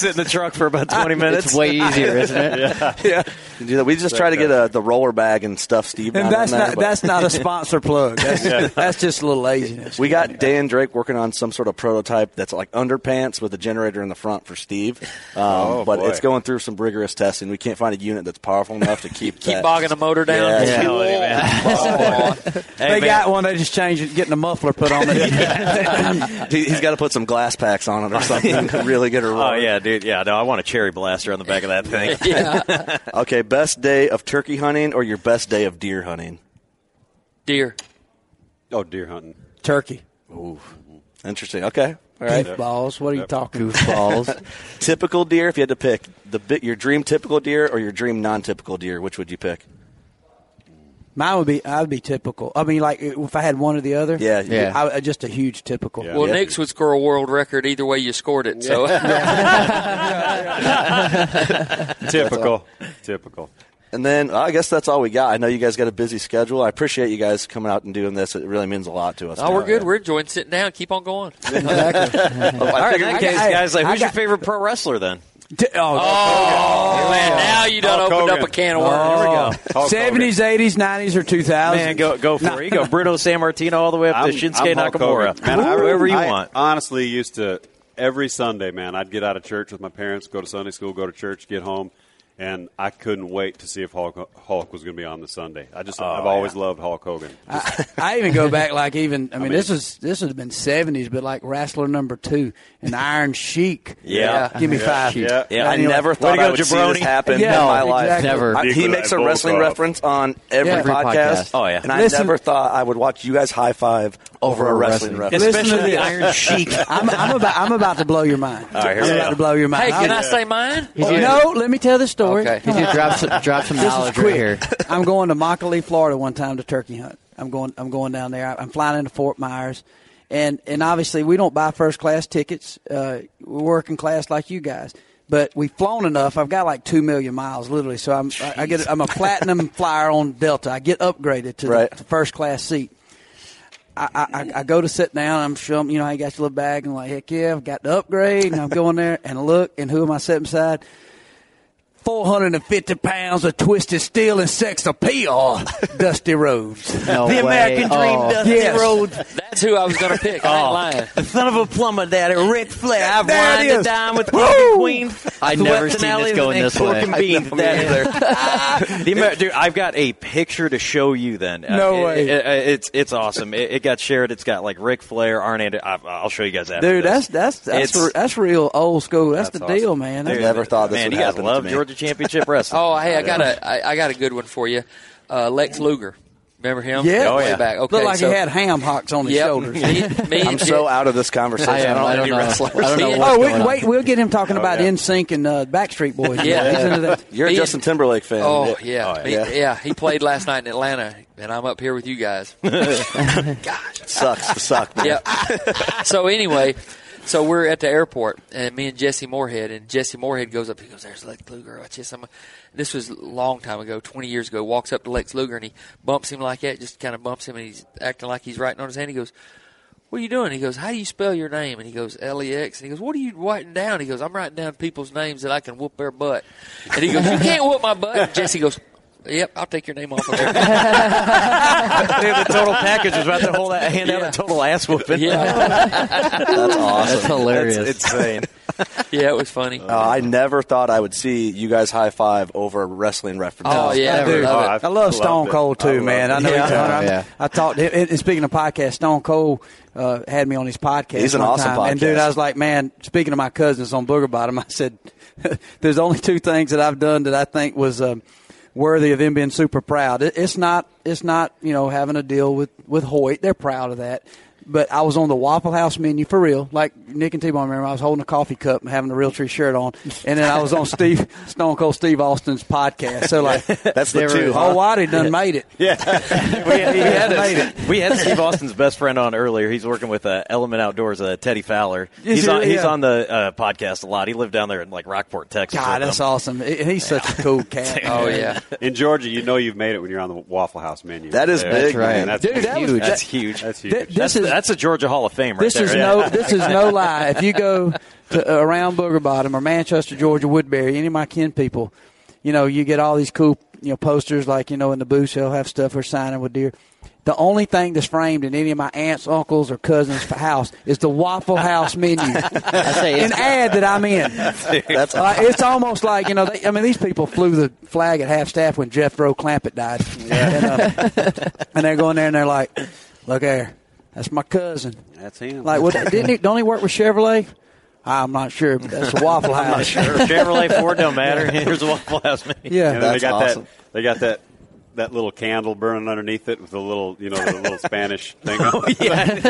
[SPEAKER 2] sit in the truck for about 20 minutes.
[SPEAKER 20] It's way easier, isn't it?
[SPEAKER 14] yeah. You do that. We just try to get a, the roller bag and stuff Steve.
[SPEAKER 5] and that's
[SPEAKER 14] in there,
[SPEAKER 5] not
[SPEAKER 14] but-
[SPEAKER 5] that's not a sponsor plug. That's, that's just a little laziness.
[SPEAKER 14] We got Dan Drake working on some sort of prototype that's like underpants with a generator in the front for Steve. Um,
[SPEAKER 18] Oh,
[SPEAKER 14] but
[SPEAKER 18] boy.
[SPEAKER 14] it's going through some rigorous testing. We can't find a unit that's powerful enough to keep
[SPEAKER 17] Keep
[SPEAKER 14] that.
[SPEAKER 17] bogging the motor down.
[SPEAKER 14] Yeah.
[SPEAKER 2] Killing it, man.
[SPEAKER 5] they
[SPEAKER 2] man.
[SPEAKER 5] got one. They just changed it, getting a muffler put on it.
[SPEAKER 14] He- He's got to put some glass packs on it or something to really get her
[SPEAKER 2] Oh, yeah, dude. Yeah, no, I want a cherry blaster on the back of that thing.
[SPEAKER 17] yeah.
[SPEAKER 14] Okay, best day of turkey hunting or your best day of deer hunting?
[SPEAKER 17] Deer.
[SPEAKER 18] oh, deer hunting.
[SPEAKER 5] Turkey.
[SPEAKER 14] Ooh, Interesting. Okay. All right.
[SPEAKER 5] Goofballs. What are you talking? About?
[SPEAKER 20] Goofballs.
[SPEAKER 14] typical deer. If you had to pick the bit, your dream typical deer or your dream non-typical deer, which would you pick?
[SPEAKER 5] Mine would be. I would be typical. I mean, like if I had one or the other.
[SPEAKER 14] Yeah,
[SPEAKER 20] Yeah.
[SPEAKER 5] I, I- just a huge typical.
[SPEAKER 18] Yeah.
[SPEAKER 17] Well,
[SPEAKER 14] Yeah.
[SPEAKER 17] Nick's would score a world record either way you scored it. So
[SPEAKER 18] Typical. Typical.
[SPEAKER 14] And then I guess that's all we got. I know you guys got a busy schedule. I appreciate you guys coming out and doing this. It really means a lot to us.
[SPEAKER 17] oh, we're good. We're enjoying sitting down. Keep on going.
[SPEAKER 2] All right, in that case,
[SPEAKER 5] I-
[SPEAKER 2] guys, like,
[SPEAKER 5] I
[SPEAKER 2] who's your favorite pro wrestler then?
[SPEAKER 5] T- oh,
[SPEAKER 17] Oh, man! Now you done
[SPEAKER 18] Hulk
[SPEAKER 17] opened up a can of oh. worms.
[SPEAKER 2] Here we go.
[SPEAKER 5] Seventies, eighties, nineties, or two thousands.
[SPEAKER 2] Man, go go for it. You go Bruno Sammartino all the way up to Shinsuke
[SPEAKER 18] Hulk
[SPEAKER 2] Nakamura.
[SPEAKER 18] Man, I,
[SPEAKER 2] Whoever you
[SPEAKER 18] I
[SPEAKER 2] want.
[SPEAKER 18] honestly used to every Sunday, man. I'd get out of church with my parents, go to Sunday school, go to church, get home, and I couldn't wait to see if Hulk, Hulk was going to be on the Sunday. I just, oh, I've always loved Hulk Hogan.
[SPEAKER 5] I, I even go back like even. I mean, this was this would have been seventies, but like wrestler number two, an Iron Sheik.
[SPEAKER 2] Yeah.
[SPEAKER 5] give me
[SPEAKER 18] Yeah.
[SPEAKER 5] five.
[SPEAKER 18] Yeah.
[SPEAKER 2] Yeah.
[SPEAKER 14] I
[SPEAKER 5] And you're
[SPEAKER 14] never
[SPEAKER 5] like,
[SPEAKER 14] thought I would see this happen
[SPEAKER 5] Yeah,
[SPEAKER 14] in my life.
[SPEAKER 20] Never.
[SPEAKER 14] I- he makes a wrestling reference on every,
[SPEAKER 5] Yeah.
[SPEAKER 20] Every
[SPEAKER 14] podcast.
[SPEAKER 20] podcast.
[SPEAKER 2] Oh, yeah.
[SPEAKER 14] and I
[SPEAKER 5] Listen-
[SPEAKER 14] never thought I would watch you guys high five over, a wrestling, reference.
[SPEAKER 5] Listen to
[SPEAKER 2] Especially the. Iron Sheik.
[SPEAKER 5] I'm, I'm about I'm about to blow your mind.
[SPEAKER 2] All right, here
[SPEAKER 5] I'm about
[SPEAKER 2] go.
[SPEAKER 5] to blow your mind.
[SPEAKER 17] Hey, can
[SPEAKER 5] I'm-
[SPEAKER 17] I say mine?
[SPEAKER 5] Oh, no, let me tell the story.
[SPEAKER 17] Okay.
[SPEAKER 20] He's gonna drop some, drop some
[SPEAKER 5] This is
[SPEAKER 20] knowledge right here.
[SPEAKER 5] I'm going to Immokalee, Florida, one time to turkey hunt. I'm going. I'm going down there. I'm flying into Fort Myers, and and obviously we don't buy first class tickets. Uh, we're working class like you guys. But we've flown enough. I've got like two million miles, literally. So I'm I, I get I'm a platinum flyer on Delta. I get upgraded to
[SPEAKER 14] Right.
[SPEAKER 5] the, the first class seat. I, I, I go to sit down. I'm showing, you know, you got your little bag, and like, heck yeah, I've got the upgrade, and I'm going there and look, and who am I sitting beside? 450 pounds of twisted steel and sex appeal, Dusty Rhodes.
[SPEAKER 20] No
[SPEAKER 4] the
[SPEAKER 20] way.
[SPEAKER 4] American Dream,
[SPEAKER 20] Oh.
[SPEAKER 4] Dusty
[SPEAKER 5] Yes.
[SPEAKER 4] Rhodes.
[SPEAKER 17] That's who I was going to pick. I ain't lying.
[SPEAKER 4] The son of a plumber daddy, Ric Flair. I've
[SPEAKER 5] There it
[SPEAKER 4] wined and
[SPEAKER 5] is.
[SPEAKER 4] dined with
[SPEAKER 5] Woo!
[SPEAKER 4] Queen.
[SPEAKER 20] I'd
[SPEAKER 4] swept
[SPEAKER 20] never seen this going this
[SPEAKER 4] pork
[SPEAKER 20] way.
[SPEAKER 4] and beans. Daddy. the Amer- dude, I've got a picture to show you. Then
[SPEAKER 5] No
[SPEAKER 4] Uh,
[SPEAKER 5] way.
[SPEAKER 4] it- it- it's it's awesome. It, it got shared. It's got like Ric Flair, Arn Anderson. I- I'll show you guys after
[SPEAKER 5] Dude,
[SPEAKER 4] this.
[SPEAKER 5] that's that's that's re- that's real old school. That's,
[SPEAKER 14] That's
[SPEAKER 5] the deal,
[SPEAKER 14] awesome.
[SPEAKER 5] man.
[SPEAKER 14] I never thought this
[SPEAKER 4] man.
[SPEAKER 14] would
[SPEAKER 4] You guys
[SPEAKER 14] happen to
[SPEAKER 4] love
[SPEAKER 14] me.
[SPEAKER 4] Georgia Championship Wrestling.
[SPEAKER 17] Oh, hey, I got a I, I got a good one for you. Uh, Lex Luger. Remember him?
[SPEAKER 5] Yeah. Oh,
[SPEAKER 17] Way
[SPEAKER 4] yeah.
[SPEAKER 17] back. Okay,
[SPEAKER 5] Looked like
[SPEAKER 17] so,
[SPEAKER 5] he had ham hocks on his
[SPEAKER 17] yep.
[SPEAKER 5] shoulders.
[SPEAKER 17] Me, me
[SPEAKER 14] I'm
[SPEAKER 17] and
[SPEAKER 14] so
[SPEAKER 17] Jet-
[SPEAKER 14] out of this conversation.
[SPEAKER 20] I am.
[SPEAKER 14] don't
[SPEAKER 20] I
[SPEAKER 14] know
[SPEAKER 20] don't
[SPEAKER 14] any
[SPEAKER 20] know.
[SPEAKER 14] wrestlers.
[SPEAKER 20] I don't know
[SPEAKER 17] Me and-
[SPEAKER 20] what's
[SPEAKER 5] Oh,
[SPEAKER 20] going
[SPEAKER 5] wait, wait, we'll get him talking about
[SPEAKER 14] yeah.
[SPEAKER 5] NSYNC and uh, Backstreet Boys.
[SPEAKER 17] Yeah.
[SPEAKER 5] He's into that.
[SPEAKER 14] You're a
[SPEAKER 17] Me-
[SPEAKER 14] Justin Timberlake fan.
[SPEAKER 17] Oh yeah,
[SPEAKER 4] Oh,
[SPEAKER 17] Me-
[SPEAKER 14] yeah.
[SPEAKER 17] yeah. He played last night in Atlanta, and I'm up here with you guys.
[SPEAKER 14] It sucks to suck. Man.
[SPEAKER 17] Yep. so anyway, so we're at the airport, and me and Jesse Moorhead, and Jesse Moorhead goes up. He goes, "There's Lex Luger." Watch this. I'm, this was a long time ago, 20 years ago. Walks up to Lex Luger and he bumps him like that, just kind of bumps him, and he's acting like he's writing on his hand. He goes. What are you doing? He goes, How do you spell your name? And he goes, L E X. And he goes, What are you writing down? He goes, I'm writing down people's names that I can whoop their butt. And he goes, You can't whoop my butt. And Jesse goes, Yep, I'll take your name off of there.
[SPEAKER 4] the total package was about to hold that hand out a total ass whooping.
[SPEAKER 17] Yeah.
[SPEAKER 14] That's awesome.
[SPEAKER 20] That's hilarious.
[SPEAKER 4] That's insane.
[SPEAKER 17] yeah, it was funny.
[SPEAKER 14] Uh, I never thought I would see you guys high five over wrestling references.
[SPEAKER 17] Oh, yeah,
[SPEAKER 5] I do.
[SPEAKER 17] love it.
[SPEAKER 18] I've
[SPEAKER 5] love Stone
[SPEAKER 18] loved it.
[SPEAKER 5] Cold
[SPEAKER 18] I
[SPEAKER 5] too,
[SPEAKER 18] love
[SPEAKER 5] man.
[SPEAKER 18] it.
[SPEAKER 5] I know.
[SPEAKER 20] Yeah.
[SPEAKER 5] he's- I,
[SPEAKER 20] Yeah.
[SPEAKER 5] I talked. And and speaking of podcasts, Stone Cold uh, had me on his podcast.
[SPEAKER 14] He's an awesome
[SPEAKER 5] time. And dude. I was like, man. Speaking of my cousins on Booger Bottom, I said, "There's only two things that I've done that I think was." Um, Worthy of them being super proud. It, it's not. It's not. You know, having a deal with with Hoyt. They're proud of that. But I was on the Waffle House menu for real, like Nick and T-Bone. Remember, I was holding a coffee cup and having the Realtree shirt on, and then I was on Steve Stone Cold Steve Austin's podcast. So like,
[SPEAKER 14] That's the
[SPEAKER 20] They
[SPEAKER 14] two.
[SPEAKER 20] were-
[SPEAKER 14] huh?
[SPEAKER 5] Oh, Whitey done made it.
[SPEAKER 4] we, had, we, had
[SPEAKER 5] made
[SPEAKER 4] us- we had Steve Austin's best friend on earlier. He's working with uh, Element Outdoors, uh, Teddy Fowler.
[SPEAKER 5] Yes,
[SPEAKER 4] He's on,
[SPEAKER 5] yeah.
[SPEAKER 4] he's on the uh, podcast a lot. He lived down there in like Rockport, Texas.
[SPEAKER 5] God, that's
[SPEAKER 4] them.
[SPEAKER 5] awesome. And He's such a cool cat.
[SPEAKER 17] Oh, yeah.
[SPEAKER 18] In Georgia, you know you've made it when you're on the Waffle House menu.
[SPEAKER 14] That is
[SPEAKER 18] There.
[SPEAKER 14] big,
[SPEAKER 20] That's right.
[SPEAKER 14] man.
[SPEAKER 18] That's
[SPEAKER 5] Dude,
[SPEAKER 18] big.
[SPEAKER 5] that was
[SPEAKER 20] Huge.
[SPEAKER 4] That's huge.
[SPEAKER 18] That's huge.
[SPEAKER 5] Th- this
[SPEAKER 4] That's,
[SPEAKER 5] is
[SPEAKER 4] that's a Georgia Hall of Fame right
[SPEAKER 5] this
[SPEAKER 4] there.
[SPEAKER 5] is
[SPEAKER 4] yeah.
[SPEAKER 5] no this is no lie. If you go to uh, around Booger Bottom or Manchester, Georgia, Woodbury, any of my kin people, you know, you get all these cool you know posters like you know in the booth they'll have stuff for signing with deer. The only thing that's framed in any of my aunts, uncles, or cousins' house is the Waffle House menu. An ad that I'm in.
[SPEAKER 14] That's
[SPEAKER 5] Uh, it's almost like you know. They, I mean, these people flew the flag at half staff when Jethro Clampett died, and, uh, and they're going there and they're like, "Look there, that's my cousin."
[SPEAKER 18] That's him.
[SPEAKER 5] Like, what, didn't he? Don't he work with Chevrolet? I'm not sure, but that's a Waffle House.
[SPEAKER 4] I'm not sure. Chevrolet, Ford, don't matter. Here's a Waffle House menu.
[SPEAKER 5] Yeah,
[SPEAKER 18] And then they got
[SPEAKER 14] awesome.
[SPEAKER 18] that. They got that. That little candle burning underneath it with the little, you know, the little Spanish thing.
[SPEAKER 4] Oh, yeah, they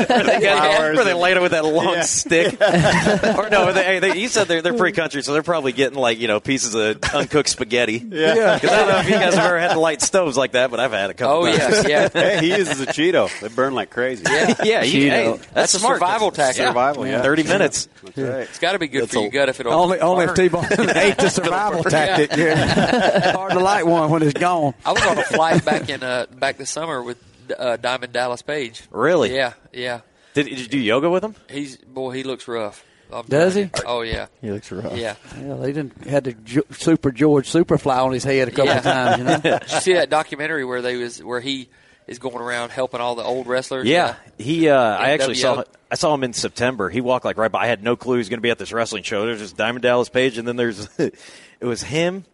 [SPEAKER 4] got
[SPEAKER 18] Flowers
[SPEAKER 4] where they light it with that long
[SPEAKER 18] Yeah.
[SPEAKER 4] stick. or no, they, they, you said they're they're pretty country, so they're probably getting like you know pieces of uncooked spaghetti.
[SPEAKER 18] Yeah.
[SPEAKER 4] Because I don't know if you guys have ever had to light stoves like that, but I've had a couple.
[SPEAKER 17] Oh,
[SPEAKER 4] times.
[SPEAKER 17] yeah, yeah.
[SPEAKER 18] hey, he uses a Cheeto. They burn like crazy.
[SPEAKER 17] Yeah.
[SPEAKER 4] yeah, you,
[SPEAKER 20] Cheeto.
[SPEAKER 4] hey, that's,
[SPEAKER 17] That's a
[SPEAKER 4] smart.
[SPEAKER 17] survival tactic.
[SPEAKER 18] Survival, yeah.
[SPEAKER 4] Thirty minutes.
[SPEAKER 18] That's right.
[SPEAKER 17] It's got to be good
[SPEAKER 14] That's
[SPEAKER 17] for
[SPEAKER 14] a-
[SPEAKER 17] your gut if it'll
[SPEAKER 5] only only if
[SPEAKER 17] burn.
[SPEAKER 5] T-Bone ate the survival tactic. Yeah. Hard to light one when it's gone.
[SPEAKER 17] I was on a flight back in uh, back this summer with uh, Diamond Dallas Page.
[SPEAKER 4] Really?
[SPEAKER 17] Yeah, yeah.
[SPEAKER 4] Did, did you do yoga with him?
[SPEAKER 17] He's boy, he looks rough. I'm
[SPEAKER 5] Does he?
[SPEAKER 17] you. Oh yeah,
[SPEAKER 20] he looks rough.
[SPEAKER 17] yeah.
[SPEAKER 5] Yeah, they didn't had the Ju- Super George Superfly on his head a couple
[SPEAKER 17] Yeah.
[SPEAKER 5] of times. You know.
[SPEAKER 17] Did you see that documentary where they was where he is going around helping all the old wrestlers?
[SPEAKER 4] Yeah, he. Uh, I actually
[SPEAKER 17] NWO.
[SPEAKER 4] saw. I saw him in September. He walked like right by. I had no clue he was going to be at this wrestling show. There's just Diamond Dallas Page, and then there's it was him,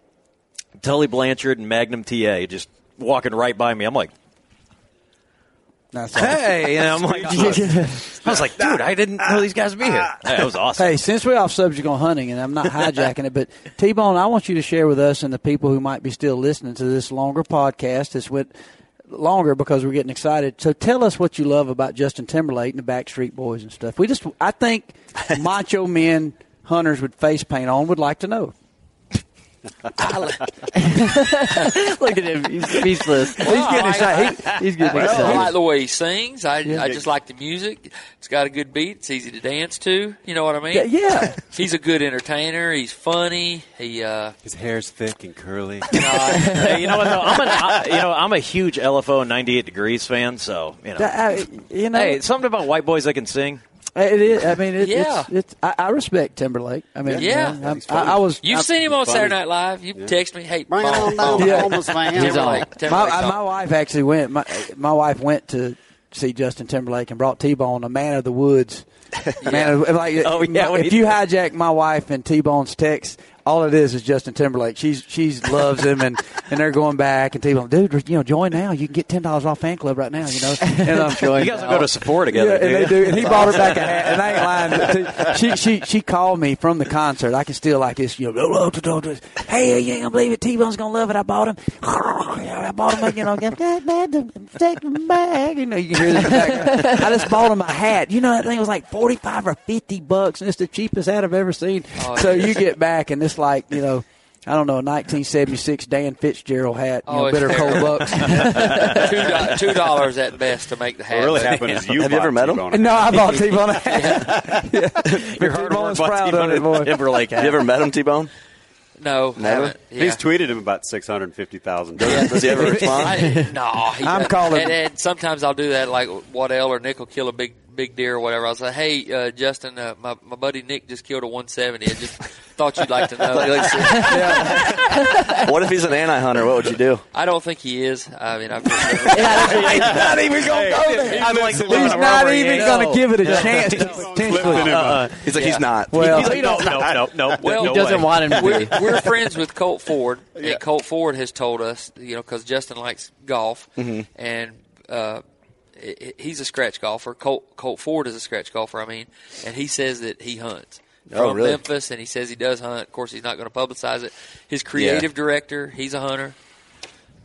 [SPEAKER 4] Tully Blanchard, and Magnum TA just walking right by me. I'm like,
[SPEAKER 5] That's awesome.
[SPEAKER 4] hey, and I'm like, I was like, dude, I didn't know these guys would be here. That was awesome.
[SPEAKER 5] Hey, since we're off subject on hunting, and I'm not hijacking it, but T Bone, I want you to share with us and the people who might be still listening to this longer podcast. This went longer because we're getting excited. So tell us what you love about Justin Timberlake and the Backstreet Boys and stuff. We just, I think, macho men hunters with face paint on would like to know.
[SPEAKER 20] Look at him. He's speechless.
[SPEAKER 5] He's getting excited. He-
[SPEAKER 20] He's getting
[SPEAKER 17] Well, I like the way he sings. I,
[SPEAKER 5] Yeah.
[SPEAKER 17] I just like the music. It's got a good beat. It's easy to dance to. You know what I mean?
[SPEAKER 5] Yeah, yeah.
[SPEAKER 17] He's a good entertainer. He's funny. He uh,
[SPEAKER 18] His hair's thick and curly.
[SPEAKER 4] Hey, you know what? Though? I'm an, I, you know, I'm a huge LFO 98 Degrees fan. So you know,
[SPEAKER 5] That- I- you know,
[SPEAKER 4] hey, something about white boys that can sing.
[SPEAKER 5] It is. I mean, it,
[SPEAKER 17] Yeah.
[SPEAKER 5] it's, it's. I, I respect Timberlake. I mean,
[SPEAKER 17] Yeah.
[SPEAKER 5] you know, I'm- I, I was.
[SPEAKER 17] You've
[SPEAKER 5] I,
[SPEAKER 17] seen him on
[SPEAKER 19] funny.
[SPEAKER 17] Saturday Night Live. You text me, hey,
[SPEAKER 19] Bring it on down
[SPEAKER 5] Yeah.
[SPEAKER 19] Homeless Van.
[SPEAKER 17] Timberlake,
[SPEAKER 5] my,
[SPEAKER 17] Timberlake
[SPEAKER 5] I- my wife actually went. My my wife went to see Justin Timberlake and brought T Bone a Man of the Woods. Man, of, like
[SPEAKER 4] Oh, yeah, when
[SPEAKER 5] if you hijack my wife and T Bone's text, all it is is Justin Timberlake. She's she's loves him and, and they're going back and T Bone, dude, you know, join now. You can get ten dollars off fan club right now. You know, and um,
[SPEAKER 4] You guys will go to Sephora together.
[SPEAKER 5] yeah, and they do. And he bought her back a hat, and I ain't lying. She she she called me from the concert. I can still like this, you know. Hey, you ain't gonna believe it. T Bone's gonna love it. I bought him. I bought him. You know, take him back. You know, you can hear this. I just bought him a hat. You know, that thing was like forty five or fifty bucks, and it's the cheapest hat I've ever seen.
[SPEAKER 17] Oh,
[SPEAKER 5] so you get back, and it's like you know. I don't know, 1976 Dan Fitzgerald hat, you
[SPEAKER 17] Oh,
[SPEAKER 5] know,
[SPEAKER 17] it's
[SPEAKER 5] bitter cold bucks.
[SPEAKER 17] two, do- two dollars at best to make the hat.
[SPEAKER 18] What really
[SPEAKER 17] but-
[SPEAKER 18] happened is you
[SPEAKER 14] Have you ever met him?
[SPEAKER 5] No, I bought T-Bone a hat. yeah.
[SPEAKER 4] Your
[SPEAKER 5] But T-Bone's
[SPEAKER 4] work
[SPEAKER 5] proud of it, boy.
[SPEAKER 4] Timberlake.
[SPEAKER 14] Have you ever met him, T Bone?
[SPEAKER 17] No,
[SPEAKER 14] Never?
[SPEAKER 17] Yeah.
[SPEAKER 18] He's tweeted him about six hundred fifty thousand.
[SPEAKER 14] Does he ever respond?
[SPEAKER 17] I, no, he
[SPEAKER 5] I'm
[SPEAKER 17] doesn't.
[SPEAKER 5] calling-
[SPEAKER 17] And, and sometimes I'll do that, like Waddell or Nick will kill a big big deer or whatever. I was like, "Hey, uh, Justin, uh, my my buddy Nick just killed a 170. I just thought you'd like to know."
[SPEAKER 14] Like, like, what if he's an anti hunter? What would you do?
[SPEAKER 17] I don't think he is. I mean, I've just
[SPEAKER 5] He's not even going to go there.
[SPEAKER 4] I'm like,
[SPEAKER 5] He's not even going to give it a chance.
[SPEAKER 4] Uh,
[SPEAKER 14] He's like, he's not.
[SPEAKER 5] Well,
[SPEAKER 4] he's like, no, no, no, no.
[SPEAKER 17] Well,
[SPEAKER 4] no
[SPEAKER 20] He doesn't
[SPEAKER 4] way.
[SPEAKER 20] want him to
[SPEAKER 17] we're,
[SPEAKER 20] be.
[SPEAKER 17] we're friends with Colt Ford, and Colt Ford has told us, you know, because Justin likes golf,
[SPEAKER 14] Mm-hmm.
[SPEAKER 17] and uh, i- i- he's a scratch golfer. Colt, Colt Ford is a scratch golfer. I mean, and he says that he hunts
[SPEAKER 14] Oh,
[SPEAKER 17] from
[SPEAKER 14] really?
[SPEAKER 17] Memphis, and he says he does hunt. Of course, he's not going to publicize it. His creative director, he's a hunter.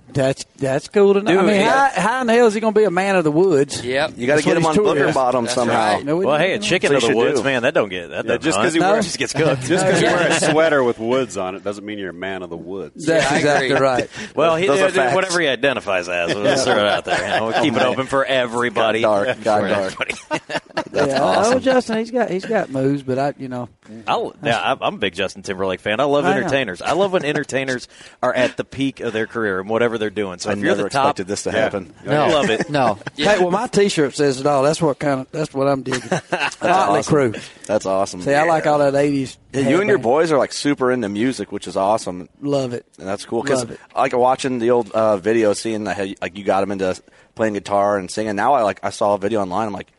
[SPEAKER 5] That's that's cool to know. I mean,
[SPEAKER 4] yeah.
[SPEAKER 5] how, how in the hell is he going to be a man of the woods?
[SPEAKER 17] Yep.
[SPEAKER 14] You got to get him on
[SPEAKER 5] touring.
[SPEAKER 14] Booger Bottom
[SPEAKER 17] That's
[SPEAKER 14] somehow.
[SPEAKER 17] right.
[SPEAKER 5] No, we
[SPEAKER 4] Well, hey, a chicken of the woods,
[SPEAKER 14] do.
[SPEAKER 4] man. That don't get that.
[SPEAKER 18] Yeah,
[SPEAKER 4] doesn't
[SPEAKER 18] just 'cause
[SPEAKER 4] hunt.
[SPEAKER 18] he
[SPEAKER 5] No.
[SPEAKER 18] wears
[SPEAKER 4] just gets cooked.
[SPEAKER 18] just because you wear a sweater with woods on it doesn't mean you're a man of the woods.
[SPEAKER 5] That's
[SPEAKER 17] Yeah,
[SPEAKER 5] exactly right.
[SPEAKER 4] Well, he,
[SPEAKER 14] Those are
[SPEAKER 4] uh,
[SPEAKER 14] facts.
[SPEAKER 4] whatever he identifies as, we'll just throw it out there. You know, we'll keep it open for everybody.
[SPEAKER 14] Got dark, got dark. That's
[SPEAKER 5] yeah,
[SPEAKER 14] awesome.
[SPEAKER 5] Oh, Justin, he's got he's got moves, but I, you know,
[SPEAKER 4] I'll, yeah, I'm- I'm a big Justin Timberlake fan. I love entertainers. I love when entertainers are at the peak of their career and whatever they're doing. So
[SPEAKER 14] I
[SPEAKER 4] if you're
[SPEAKER 14] never
[SPEAKER 4] the top,
[SPEAKER 14] expected this to happen.
[SPEAKER 20] No,
[SPEAKER 4] love it.
[SPEAKER 20] No,
[SPEAKER 17] Yeah.
[SPEAKER 5] hey, well, my T-shirt says it all. That's what kind of that's what I'm digging. Motley
[SPEAKER 14] awesome.
[SPEAKER 5] Crue.
[SPEAKER 14] That's awesome.
[SPEAKER 5] See, I like all that '80s.
[SPEAKER 14] Yeah, you and your boys are like super into music, which is awesome,
[SPEAKER 5] love it.
[SPEAKER 14] and that's cool. Because
[SPEAKER 5] Love it.
[SPEAKER 14] I like watching the old uh, video, seeing that, how you- like you got him into playing guitar and singing. Now I like I saw a video online. I'm like,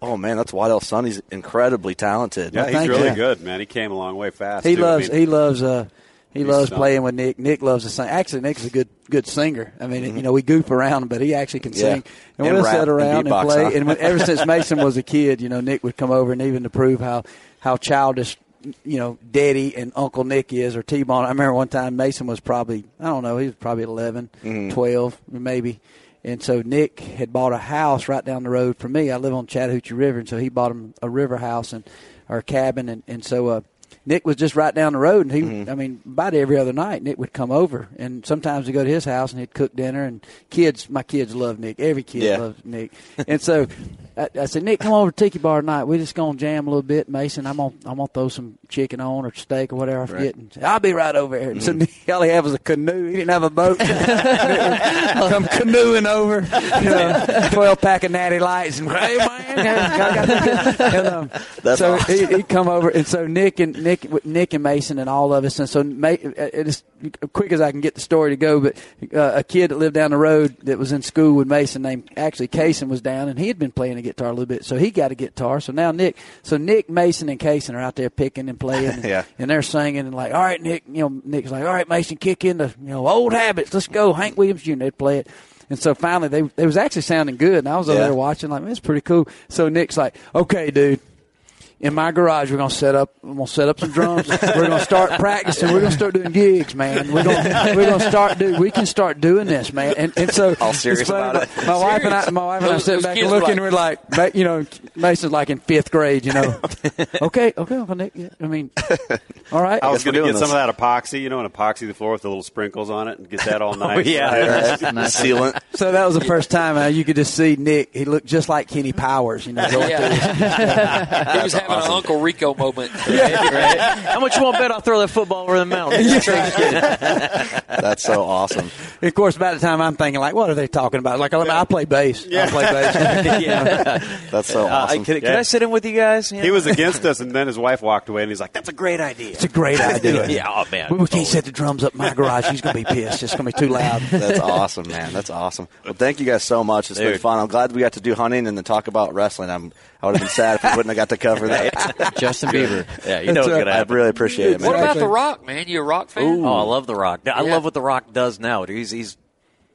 [SPEAKER 14] oh man, that's Waddell's son. He's incredibly talented.
[SPEAKER 18] Yeah, he's really
[SPEAKER 5] you.
[SPEAKER 18] good, man. He came a long way fast.
[SPEAKER 5] He
[SPEAKER 18] too. I
[SPEAKER 5] loves
[SPEAKER 18] mean,
[SPEAKER 5] he loves uh he
[SPEAKER 18] He's
[SPEAKER 5] loves playing with Nick. Nick loves to sing. Actually, Nick's a good good singer. I mean, you know, we goof around, but he actually can
[SPEAKER 14] Mm-hmm. Yeah.
[SPEAKER 5] sing. And,
[SPEAKER 14] And
[SPEAKER 5] we'll sit around and,
[SPEAKER 14] beatbox,
[SPEAKER 5] play.
[SPEAKER 14] huh?
[SPEAKER 5] And when, ever since Mason was a kid, you know, Nick would come over and even to prove how how childish. You know, Daddy and Uncle Nick is, or T Bone. I remember one time Mason was probably, I don't know, he was probably 11,
[SPEAKER 14] Mm-hmm.
[SPEAKER 5] 12, maybe. And so Nick had bought a house right down the road from me. I live on Chattahoochee River, and so he bought him a river house and or a cabin, and and so uh, Nick was just right down the road, and he,
[SPEAKER 14] Mm-hmm.
[SPEAKER 5] I mean, about every other night, Nick would come over, and sometimes we go to his house and he'd cook dinner, and kids, my kids love Nick. Every kid
[SPEAKER 14] Yeah.
[SPEAKER 5] loves Nick, and so I, I said, Nick, come over to Tiki Bar tonight. We just gonna jam a little bit, Mason. I'm gonna I'm gonna throw some chicken on or steak or whatever I forget. And I'll be right over here. And so Nick, all he had was a canoe. He didn't have a boat. come canoeing over, you know, twelve pack of Natty Lights, and hey man, and, um,
[SPEAKER 14] That's
[SPEAKER 5] so
[SPEAKER 14] awesome.
[SPEAKER 5] he, he'd come over, and so Nick and Nick, Nick and Mason and all of us, and so it is quick as I can get the story to go. But uh, a kid that lived down the road that was in school with Mason, named actually Kaysen, was down, and he had been playing the guitar a little bit, so he got a guitar. So now Nick, so Nick, Mason, and Kaysen are out there picking and playing, and,
[SPEAKER 14] Yeah.
[SPEAKER 5] and they're singing and like, all right, Nick, you know, Nick's like, all right, Mason, kick in the you know old habits, let's go, Hank Williams Jr. They'd play it. And so finally, they they was actually sounding good, and I was over
[SPEAKER 14] Yeah.
[SPEAKER 5] there watching, like, man, it's pretty cool. So Nick's like, okay, dude, in my garage, we're gonna set up. We're gonna set up some drums. we're gonna start practicing. We're gonna start doing gigs, man. We're gonna we're gonna start do. We can start doing this, man. And and so
[SPEAKER 14] All serious about it.
[SPEAKER 5] My wife and I, my wife and I
[SPEAKER 17] Those-
[SPEAKER 5] sit back
[SPEAKER 17] kids
[SPEAKER 5] and
[SPEAKER 17] were
[SPEAKER 5] looking.
[SPEAKER 17] like-
[SPEAKER 5] we're like, you know, Mason's like in fifth grade. You know, okay, okay, Uncle Nick. Yeah, I mean, all right.
[SPEAKER 18] I was going to
[SPEAKER 14] doing
[SPEAKER 18] get some of that epoxy, you know, and epoxy the floor with the little sprinkles on it and get that all nice.
[SPEAKER 4] yeah.
[SPEAKER 14] nice Sealant.
[SPEAKER 5] So that was the first time uh, you could just see Nick. He looked just like Kenny Powers. You know, going through his-
[SPEAKER 17] Yeah. he was having having
[SPEAKER 14] awesome.
[SPEAKER 17] an Uncle Rico moment.
[SPEAKER 4] How much you want to bet I'll throw that football over the mountain?
[SPEAKER 14] That's so awesome.
[SPEAKER 5] Of course, by the time I'm thinking, like, what are they talking about? Like, I, mean, I play bass. Yeah. I play bass.
[SPEAKER 4] yeah.
[SPEAKER 14] That's so
[SPEAKER 4] Uh,
[SPEAKER 14] awesome.
[SPEAKER 4] can, can
[SPEAKER 18] Yeah.
[SPEAKER 4] I sit in with you guys? Yeah.
[SPEAKER 18] He was against us, and then his wife walked away, and he's like, "That's a great idea."
[SPEAKER 5] It's a great idea.
[SPEAKER 4] yeah, oh man.
[SPEAKER 5] We, we can't set the drums up in my garage. He's going to be pissed. It's going to be too loud.
[SPEAKER 14] That's awesome, man. That's awesome. Well, thank you guys so much. It's been fun. I'm glad we got to do hunting and then talk about wrestling. I'm, I would have been sad if we wouldn't have got to cover that.
[SPEAKER 20] Justin Bieber.
[SPEAKER 4] Yeah, you know what's gonna
[SPEAKER 14] I really appreciate it, man.
[SPEAKER 17] What about The Rock, man? You a Rock fan?
[SPEAKER 4] Oh, I love The Rock. I
[SPEAKER 17] Yeah.
[SPEAKER 4] love what The Rock does now. Dude. He's he's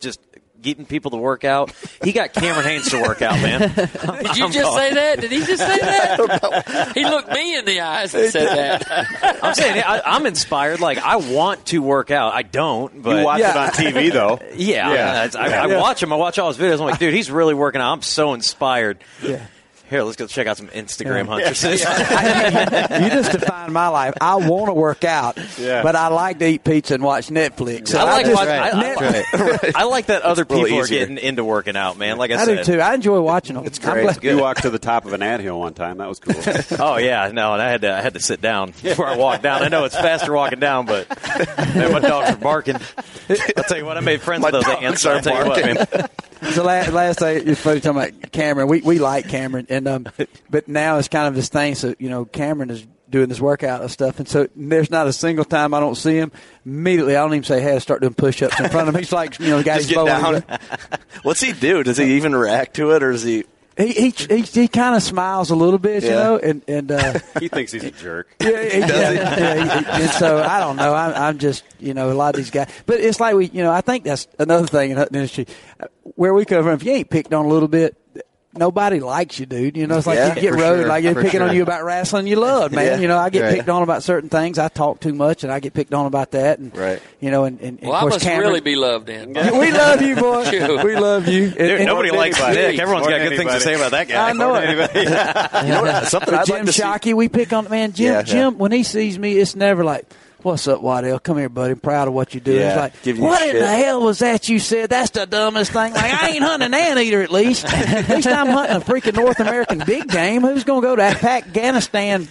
[SPEAKER 4] just getting people to work out. He got Cameron Hanes to work out, man.
[SPEAKER 17] Did you just say that? Did he just say that? he looked me in the eyes and said that.
[SPEAKER 4] I'm saying I, I'm inspired. Like I want to work out. I don't, but
[SPEAKER 18] You watch it on TV, though.
[SPEAKER 4] Yeah,
[SPEAKER 18] Yeah.
[SPEAKER 4] it's- I, I watch him. I watch all his videos. I'm like, dude, he's really working out. I'm so inspired.
[SPEAKER 5] Yeah.
[SPEAKER 4] Here, let's go check out some Instagram
[SPEAKER 5] Yeah.
[SPEAKER 4] hunters.
[SPEAKER 5] you just defined my life. I want to work out,
[SPEAKER 18] Yeah.
[SPEAKER 5] but I like to eat pizza and watch Netflix. So
[SPEAKER 4] I like
[SPEAKER 5] just-
[SPEAKER 4] watch- I- I like- I like that other
[SPEAKER 14] a little
[SPEAKER 4] people are getting into working out, man. Like I,
[SPEAKER 5] I
[SPEAKER 4] said,
[SPEAKER 5] do too. I enjoy watching them. It's
[SPEAKER 14] great.
[SPEAKER 18] You walked to the top of an anthill one time. That was cool.
[SPEAKER 4] Oh yeah, no, and I had to I had to sit down before I walked down. I know it's faster walking down, but man, my dogs are barking. I'll tell you what, I made friends
[SPEAKER 14] My
[SPEAKER 4] with those
[SPEAKER 14] dogs
[SPEAKER 4] ants.
[SPEAKER 14] are
[SPEAKER 4] I'll tell you what,
[SPEAKER 14] barking.
[SPEAKER 4] man.
[SPEAKER 5] So last, last day, it's funny talking about Cameron. We we like Cameron, and um, but now it's kind of this thing. So you know, Cameron is doing this workout and stuff, and so there's not a single time I don't see him. Immediately, I don't even say hey. I start doing push-ups in front of him. He's like, you know, the guy
[SPEAKER 14] Just get down. What's he do? Does he even react to it, or is he?
[SPEAKER 5] He he he, he kind of smiles a little bit, you know, and and. Uh,
[SPEAKER 18] he thinks he's a jerk.
[SPEAKER 5] Yeah, yeah, yeah, yeah, he- and so I don't know. I'm, I'm just, you know, a lot of these guys. But it's like we, you know, I think that's another thing in the industry where we come from. If you ain't picked on a little bit, nobody likes you, dude. You know, it's like
[SPEAKER 14] Yeah,
[SPEAKER 5] you get
[SPEAKER 20] for
[SPEAKER 5] road,
[SPEAKER 20] sure,
[SPEAKER 5] like they're
[SPEAKER 20] for
[SPEAKER 5] picking on you about wrestling. You love, man.
[SPEAKER 14] Yeah.
[SPEAKER 5] You know, I get
[SPEAKER 14] Right.
[SPEAKER 5] picked on about certain things. I talk too much, and I get picked on about that. And
[SPEAKER 14] Right.
[SPEAKER 5] you know, and, and, and
[SPEAKER 17] Well,
[SPEAKER 5] of
[SPEAKER 17] I must
[SPEAKER 5] Cameron,
[SPEAKER 17] really be loved in.
[SPEAKER 5] we love you, boy.
[SPEAKER 17] Shoot.
[SPEAKER 5] we love you. And-
[SPEAKER 4] Dude,
[SPEAKER 5] and-
[SPEAKER 4] nobody likes
[SPEAKER 17] Nick.
[SPEAKER 4] Nick. Everyone's
[SPEAKER 18] More
[SPEAKER 4] got
[SPEAKER 18] than
[SPEAKER 4] good things to say about that guy.
[SPEAKER 5] I know it.
[SPEAKER 14] You know what? Something
[SPEAKER 5] But
[SPEAKER 14] I'd
[SPEAKER 5] Jim
[SPEAKER 14] like to see.
[SPEAKER 5] Shockey, we pick on man. Jim,
[SPEAKER 14] Yeah, yeah.
[SPEAKER 5] Jim, when he sees me, it's never like, "What's up, Waddell? Come here, buddy. I'm proud of what you do."
[SPEAKER 14] Yeah,
[SPEAKER 5] like, "What in
[SPEAKER 14] shit.
[SPEAKER 5] the hell was that you said? That's the dumbest thing." Like, I ain't hunting an anteater. At least, at least I'm hunting a freaking North American big game. Who's gonna go to Afghanistan?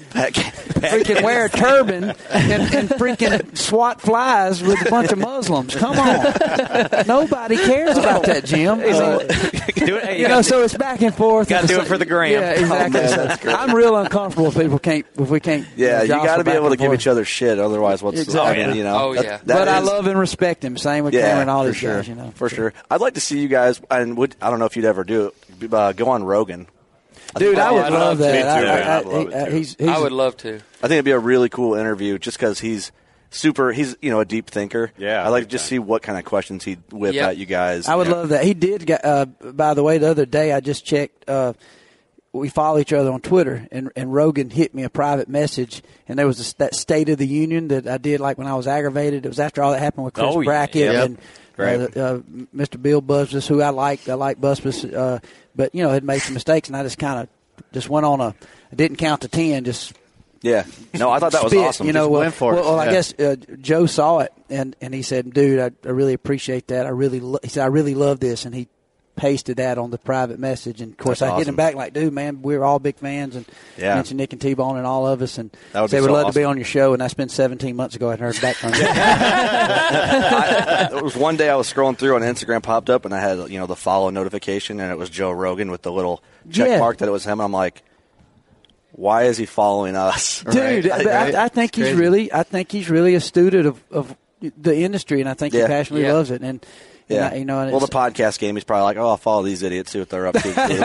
[SPEAKER 5] freaking wear a turban and, and freaking swat flies with a bunch of Muslims. Come on, nobody cares about that, Jim. So, uh,
[SPEAKER 4] Do it- hey,
[SPEAKER 5] you know, so it's back and forth.
[SPEAKER 4] Gotta do it for the gram.
[SPEAKER 5] Yeah, exactly.
[SPEAKER 14] Oh, man.
[SPEAKER 5] I'm real uncomfortable if people can't if we can't.
[SPEAKER 14] Yeah, you
[SPEAKER 5] jostle
[SPEAKER 14] got to be able to give
[SPEAKER 5] forth.
[SPEAKER 14] each other shit. Otherwise, what's
[SPEAKER 5] Exactly.
[SPEAKER 14] I mean, you know?
[SPEAKER 17] Oh, yeah.
[SPEAKER 14] that
[SPEAKER 5] but I love and respect him. Same with
[SPEAKER 14] yeah,
[SPEAKER 5] Cameron all
[SPEAKER 14] for
[SPEAKER 5] these
[SPEAKER 14] sure,
[SPEAKER 5] guys. You know,
[SPEAKER 14] for sure. I'd like to see you guys, and would I don't know if you'd ever do it. Uh, go on Rogan.
[SPEAKER 5] dude, I would
[SPEAKER 17] I'd
[SPEAKER 5] love
[SPEAKER 17] love to.
[SPEAKER 5] that. I- I-
[SPEAKER 18] I'd love
[SPEAKER 5] I- he's, he's
[SPEAKER 17] I would love to.
[SPEAKER 14] I think it'd be a really cool interview, just because he's super. He's you know a deep thinker.
[SPEAKER 18] Yeah,
[SPEAKER 14] I'd like to just
[SPEAKER 18] time.
[SPEAKER 14] see what kind of questions he'd whip
[SPEAKER 17] Yep.
[SPEAKER 14] at you guys.
[SPEAKER 5] I would
[SPEAKER 14] Yeah.
[SPEAKER 5] love that. He did. get- Uh, by the way, the other day I just checked. Uh, we follow each other on Twitter, and, and Rogan hit me a private message, and there was this, that State of the Union that I did like when I was aggravated. It was after all that happened with Chris
[SPEAKER 4] Oh.
[SPEAKER 5] Brackett and
[SPEAKER 14] Right.
[SPEAKER 5] uh, uh, Mr. Bill Busbice, who I like. I like Busbice, uh, but you know had made some mistakes, and I just kind of just went on a. I didn't count to ten, just
[SPEAKER 14] Yeah. No, I thought that was
[SPEAKER 5] spit,
[SPEAKER 14] awesome.
[SPEAKER 5] You know, well, well, well, I
[SPEAKER 20] Yeah.
[SPEAKER 5] guess uh, Joe saw it and and he said, "Dude, I, I really appreciate that. I really," lo-, he said, "I really love this," and he pasted that on the private message. And of course,
[SPEAKER 14] That's
[SPEAKER 5] I hit him back like, "Dude, man, we're all big fans," and
[SPEAKER 14] Yeah.
[SPEAKER 5] mentioned Nick and T Bone and all of us, and
[SPEAKER 14] That would
[SPEAKER 5] said
[SPEAKER 14] be
[SPEAKER 5] we'd
[SPEAKER 14] so
[SPEAKER 5] love to be on your show. And that's been 17 months ago. I heard back from you.
[SPEAKER 14] I, it was one day I was scrolling through on Instagram popped up and I had you know the follow notification and it was Joe Rogan with the little check
[SPEAKER 5] Yeah.
[SPEAKER 14] mark that it was him. And I'm like, why is he following us,
[SPEAKER 5] Dude,
[SPEAKER 14] Right?
[SPEAKER 5] I, I, I think he's
[SPEAKER 20] crazy.
[SPEAKER 5] really, I think he's really a student of, of the industry, and I think
[SPEAKER 14] Yeah.
[SPEAKER 5] he passionately
[SPEAKER 17] Yeah.
[SPEAKER 5] loves it. And
[SPEAKER 14] Yeah,
[SPEAKER 5] and I- you know, and
[SPEAKER 14] well, the podcast game, he's probably like, oh, I'll follow these idiots, see what they're up to.
[SPEAKER 18] and, he,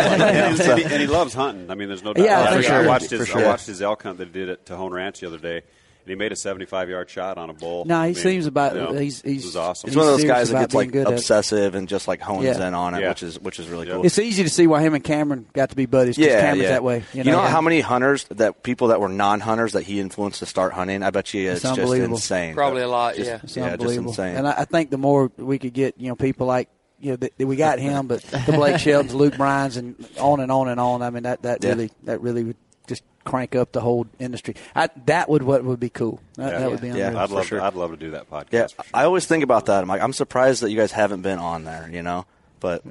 [SPEAKER 14] So-
[SPEAKER 18] and he- and he loves hunting. I mean, there's no doubt.
[SPEAKER 5] Yeah,
[SPEAKER 18] I,
[SPEAKER 5] for
[SPEAKER 18] I
[SPEAKER 5] sure.
[SPEAKER 18] watched his
[SPEAKER 14] sure.
[SPEAKER 18] I watched his elk hunt that he did at Tejon Ranch the other day, and he made a 75 yard shot on a bull.
[SPEAKER 5] No, he
[SPEAKER 18] I mean,
[SPEAKER 5] seems about-
[SPEAKER 18] you know,
[SPEAKER 5] he's- he's-
[SPEAKER 18] was awesome.
[SPEAKER 14] He's one of those guys that gets like
[SPEAKER 5] being good at it.
[SPEAKER 14] obsessive and just like hones
[SPEAKER 5] Yeah.
[SPEAKER 14] in on it,
[SPEAKER 18] Yeah.
[SPEAKER 14] which is which is really
[SPEAKER 18] Yeah.
[SPEAKER 14] cool.
[SPEAKER 5] it's easy to see why him and Cameron got to be buddies.
[SPEAKER 14] yeah,
[SPEAKER 5] Cameron's
[SPEAKER 14] yeah.
[SPEAKER 5] that way. You
[SPEAKER 14] You
[SPEAKER 5] know,
[SPEAKER 14] know, how many hunters that people that were non-hunters that he influenced to start hunting? I bet you it's,
[SPEAKER 5] It's
[SPEAKER 14] just insane.
[SPEAKER 17] Probably a lot,
[SPEAKER 14] Just-
[SPEAKER 17] yeah.
[SPEAKER 5] It's
[SPEAKER 14] yeah, just
[SPEAKER 5] unbelievable.
[SPEAKER 14] insane.
[SPEAKER 5] And I, I think the more we could get, you know, people like, you know, that, that we got him, but the Blake Sheltons, Luke Bryans, and on and on and on. I mean, that that
[SPEAKER 14] Yeah.
[SPEAKER 5] really that really would just crank up the whole industry. I, that would what would be cool. That,
[SPEAKER 18] Yeah.
[SPEAKER 5] that would be
[SPEAKER 14] Yeah.
[SPEAKER 5] unreal.
[SPEAKER 18] I'd love
[SPEAKER 14] sure.
[SPEAKER 18] to, I'd love to do that podcast.
[SPEAKER 14] Yeah,
[SPEAKER 18] sure.
[SPEAKER 14] I always think about that. I'm like, I'm surprised that you guys haven't been on there, you know. But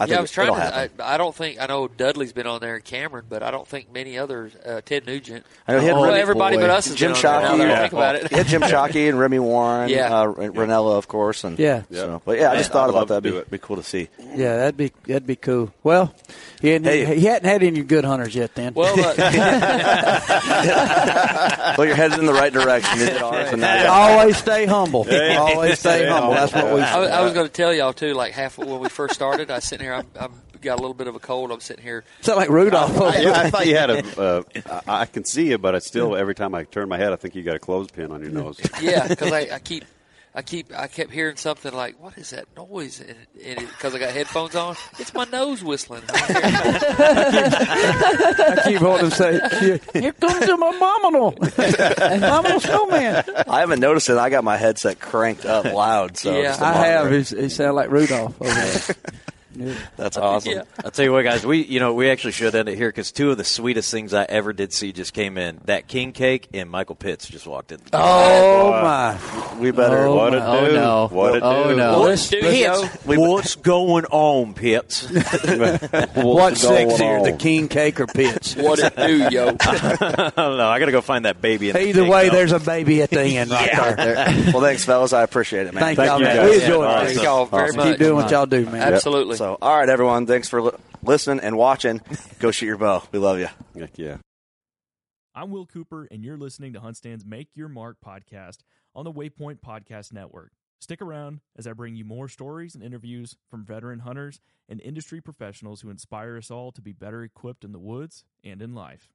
[SPEAKER 14] I
[SPEAKER 17] yeah, I was trying to. I, I, don't think I know Dudley's been on there and Cameron, but I don't think many others. Uh, Ted Nugent.
[SPEAKER 14] I know
[SPEAKER 17] oh,
[SPEAKER 14] Remy,
[SPEAKER 17] everybody
[SPEAKER 14] boy.
[SPEAKER 17] but us.
[SPEAKER 14] Jim
[SPEAKER 17] Shockey.
[SPEAKER 14] Yeah.
[SPEAKER 17] Think about it.
[SPEAKER 14] He had Jim Shockey and Remy Warren.
[SPEAKER 17] Yeah.
[SPEAKER 14] Uh, Rinella, of course. And
[SPEAKER 5] yeah.
[SPEAKER 14] So, but yeah, I just thought
[SPEAKER 18] I'd
[SPEAKER 14] about that.
[SPEAKER 18] to
[SPEAKER 14] Be, be cool to see.
[SPEAKER 5] Yeah, that'd be that'd be cool. Well, he hadn't,
[SPEAKER 14] Hey.
[SPEAKER 5] he hadn't had any good hunters yet. Then.
[SPEAKER 17] Well, uh,
[SPEAKER 14] well, you're headed in the right direction. You did and now
[SPEAKER 5] always stay humble. Always stay humble. That's what we.
[SPEAKER 17] I, was- I was going to tell y'all too. Like half when we first started, I was sitting here. I'm, I'm got a little bit of a cold. I'm sitting here.
[SPEAKER 5] Sound like Rudolph.
[SPEAKER 18] I, I thought you had a. Uh, I I can see you, but I still every time I turn my head, I think you got a clothespin on your nose.
[SPEAKER 17] Yeah, because I, I keep. I keep. I kept hearing something like, "What is that noise?" And because I got headphones on, it's my nose whistling.
[SPEAKER 5] I keep holding say, here, here comes the abominable, abominable snowman.
[SPEAKER 14] I haven't noticed it. I got my headset cranked up loud. So
[SPEAKER 17] Yeah.
[SPEAKER 5] I have.
[SPEAKER 14] it.
[SPEAKER 5] He's, he sound like Rudolph over there.
[SPEAKER 14] That's awesome.
[SPEAKER 17] Yeah.
[SPEAKER 4] I'll tell you what, guys. We you know we actually should end it here because two of the sweetest things I ever did see just came in. That king cake and Michael Pitts just walked in.
[SPEAKER 5] Oh my!
[SPEAKER 14] We better.
[SPEAKER 5] Oh,
[SPEAKER 18] what
[SPEAKER 5] my-
[SPEAKER 18] it
[SPEAKER 20] oh,
[SPEAKER 18] do?
[SPEAKER 20] no.
[SPEAKER 18] What it
[SPEAKER 20] Oh,
[SPEAKER 18] do?
[SPEAKER 20] no.
[SPEAKER 17] Let's
[SPEAKER 4] Pitts, what's going on, Pitts?
[SPEAKER 5] What's sexier, the king cake or pitch?
[SPEAKER 17] what it do, yo?
[SPEAKER 4] I don't know. I got to go find that baby. In the
[SPEAKER 5] Either
[SPEAKER 4] cake,
[SPEAKER 5] way,
[SPEAKER 4] though.
[SPEAKER 5] there's a baby at the end right there.
[SPEAKER 14] well, thanks, fellas. I appreciate it, man.
[SPEAKER 5] Thank,
[SPEAKER 18] Thank
[SPEAKER 5] y'all, man.
[SPEAKER 18] guys.
[SPEAKER 5] We enjoyed
[SPEAKER 18] Yeah,
[SPEAKER 5] it.
[SPEAKER 17] Thank y'all very much.
[SPEAKER 5] Keep doing what y'all do, man.
[SPEAKER 17] Absolutely.
[SPEAKER 14] So, all right, everyone. Thanks for li- listening and watching. Go shoot your bow. We love you.
[SPEAKER 18] Heck yeah.
[SPEAKER 21] I'm Will Cooper, and you're listening to HuntStand's Make Your Mark podcast on the Waypoint Podcast Network. Stick around as I bring you more stories and interviews from veteran hunters and industry professionals who inspire us all to be better equipped in the woods and in life.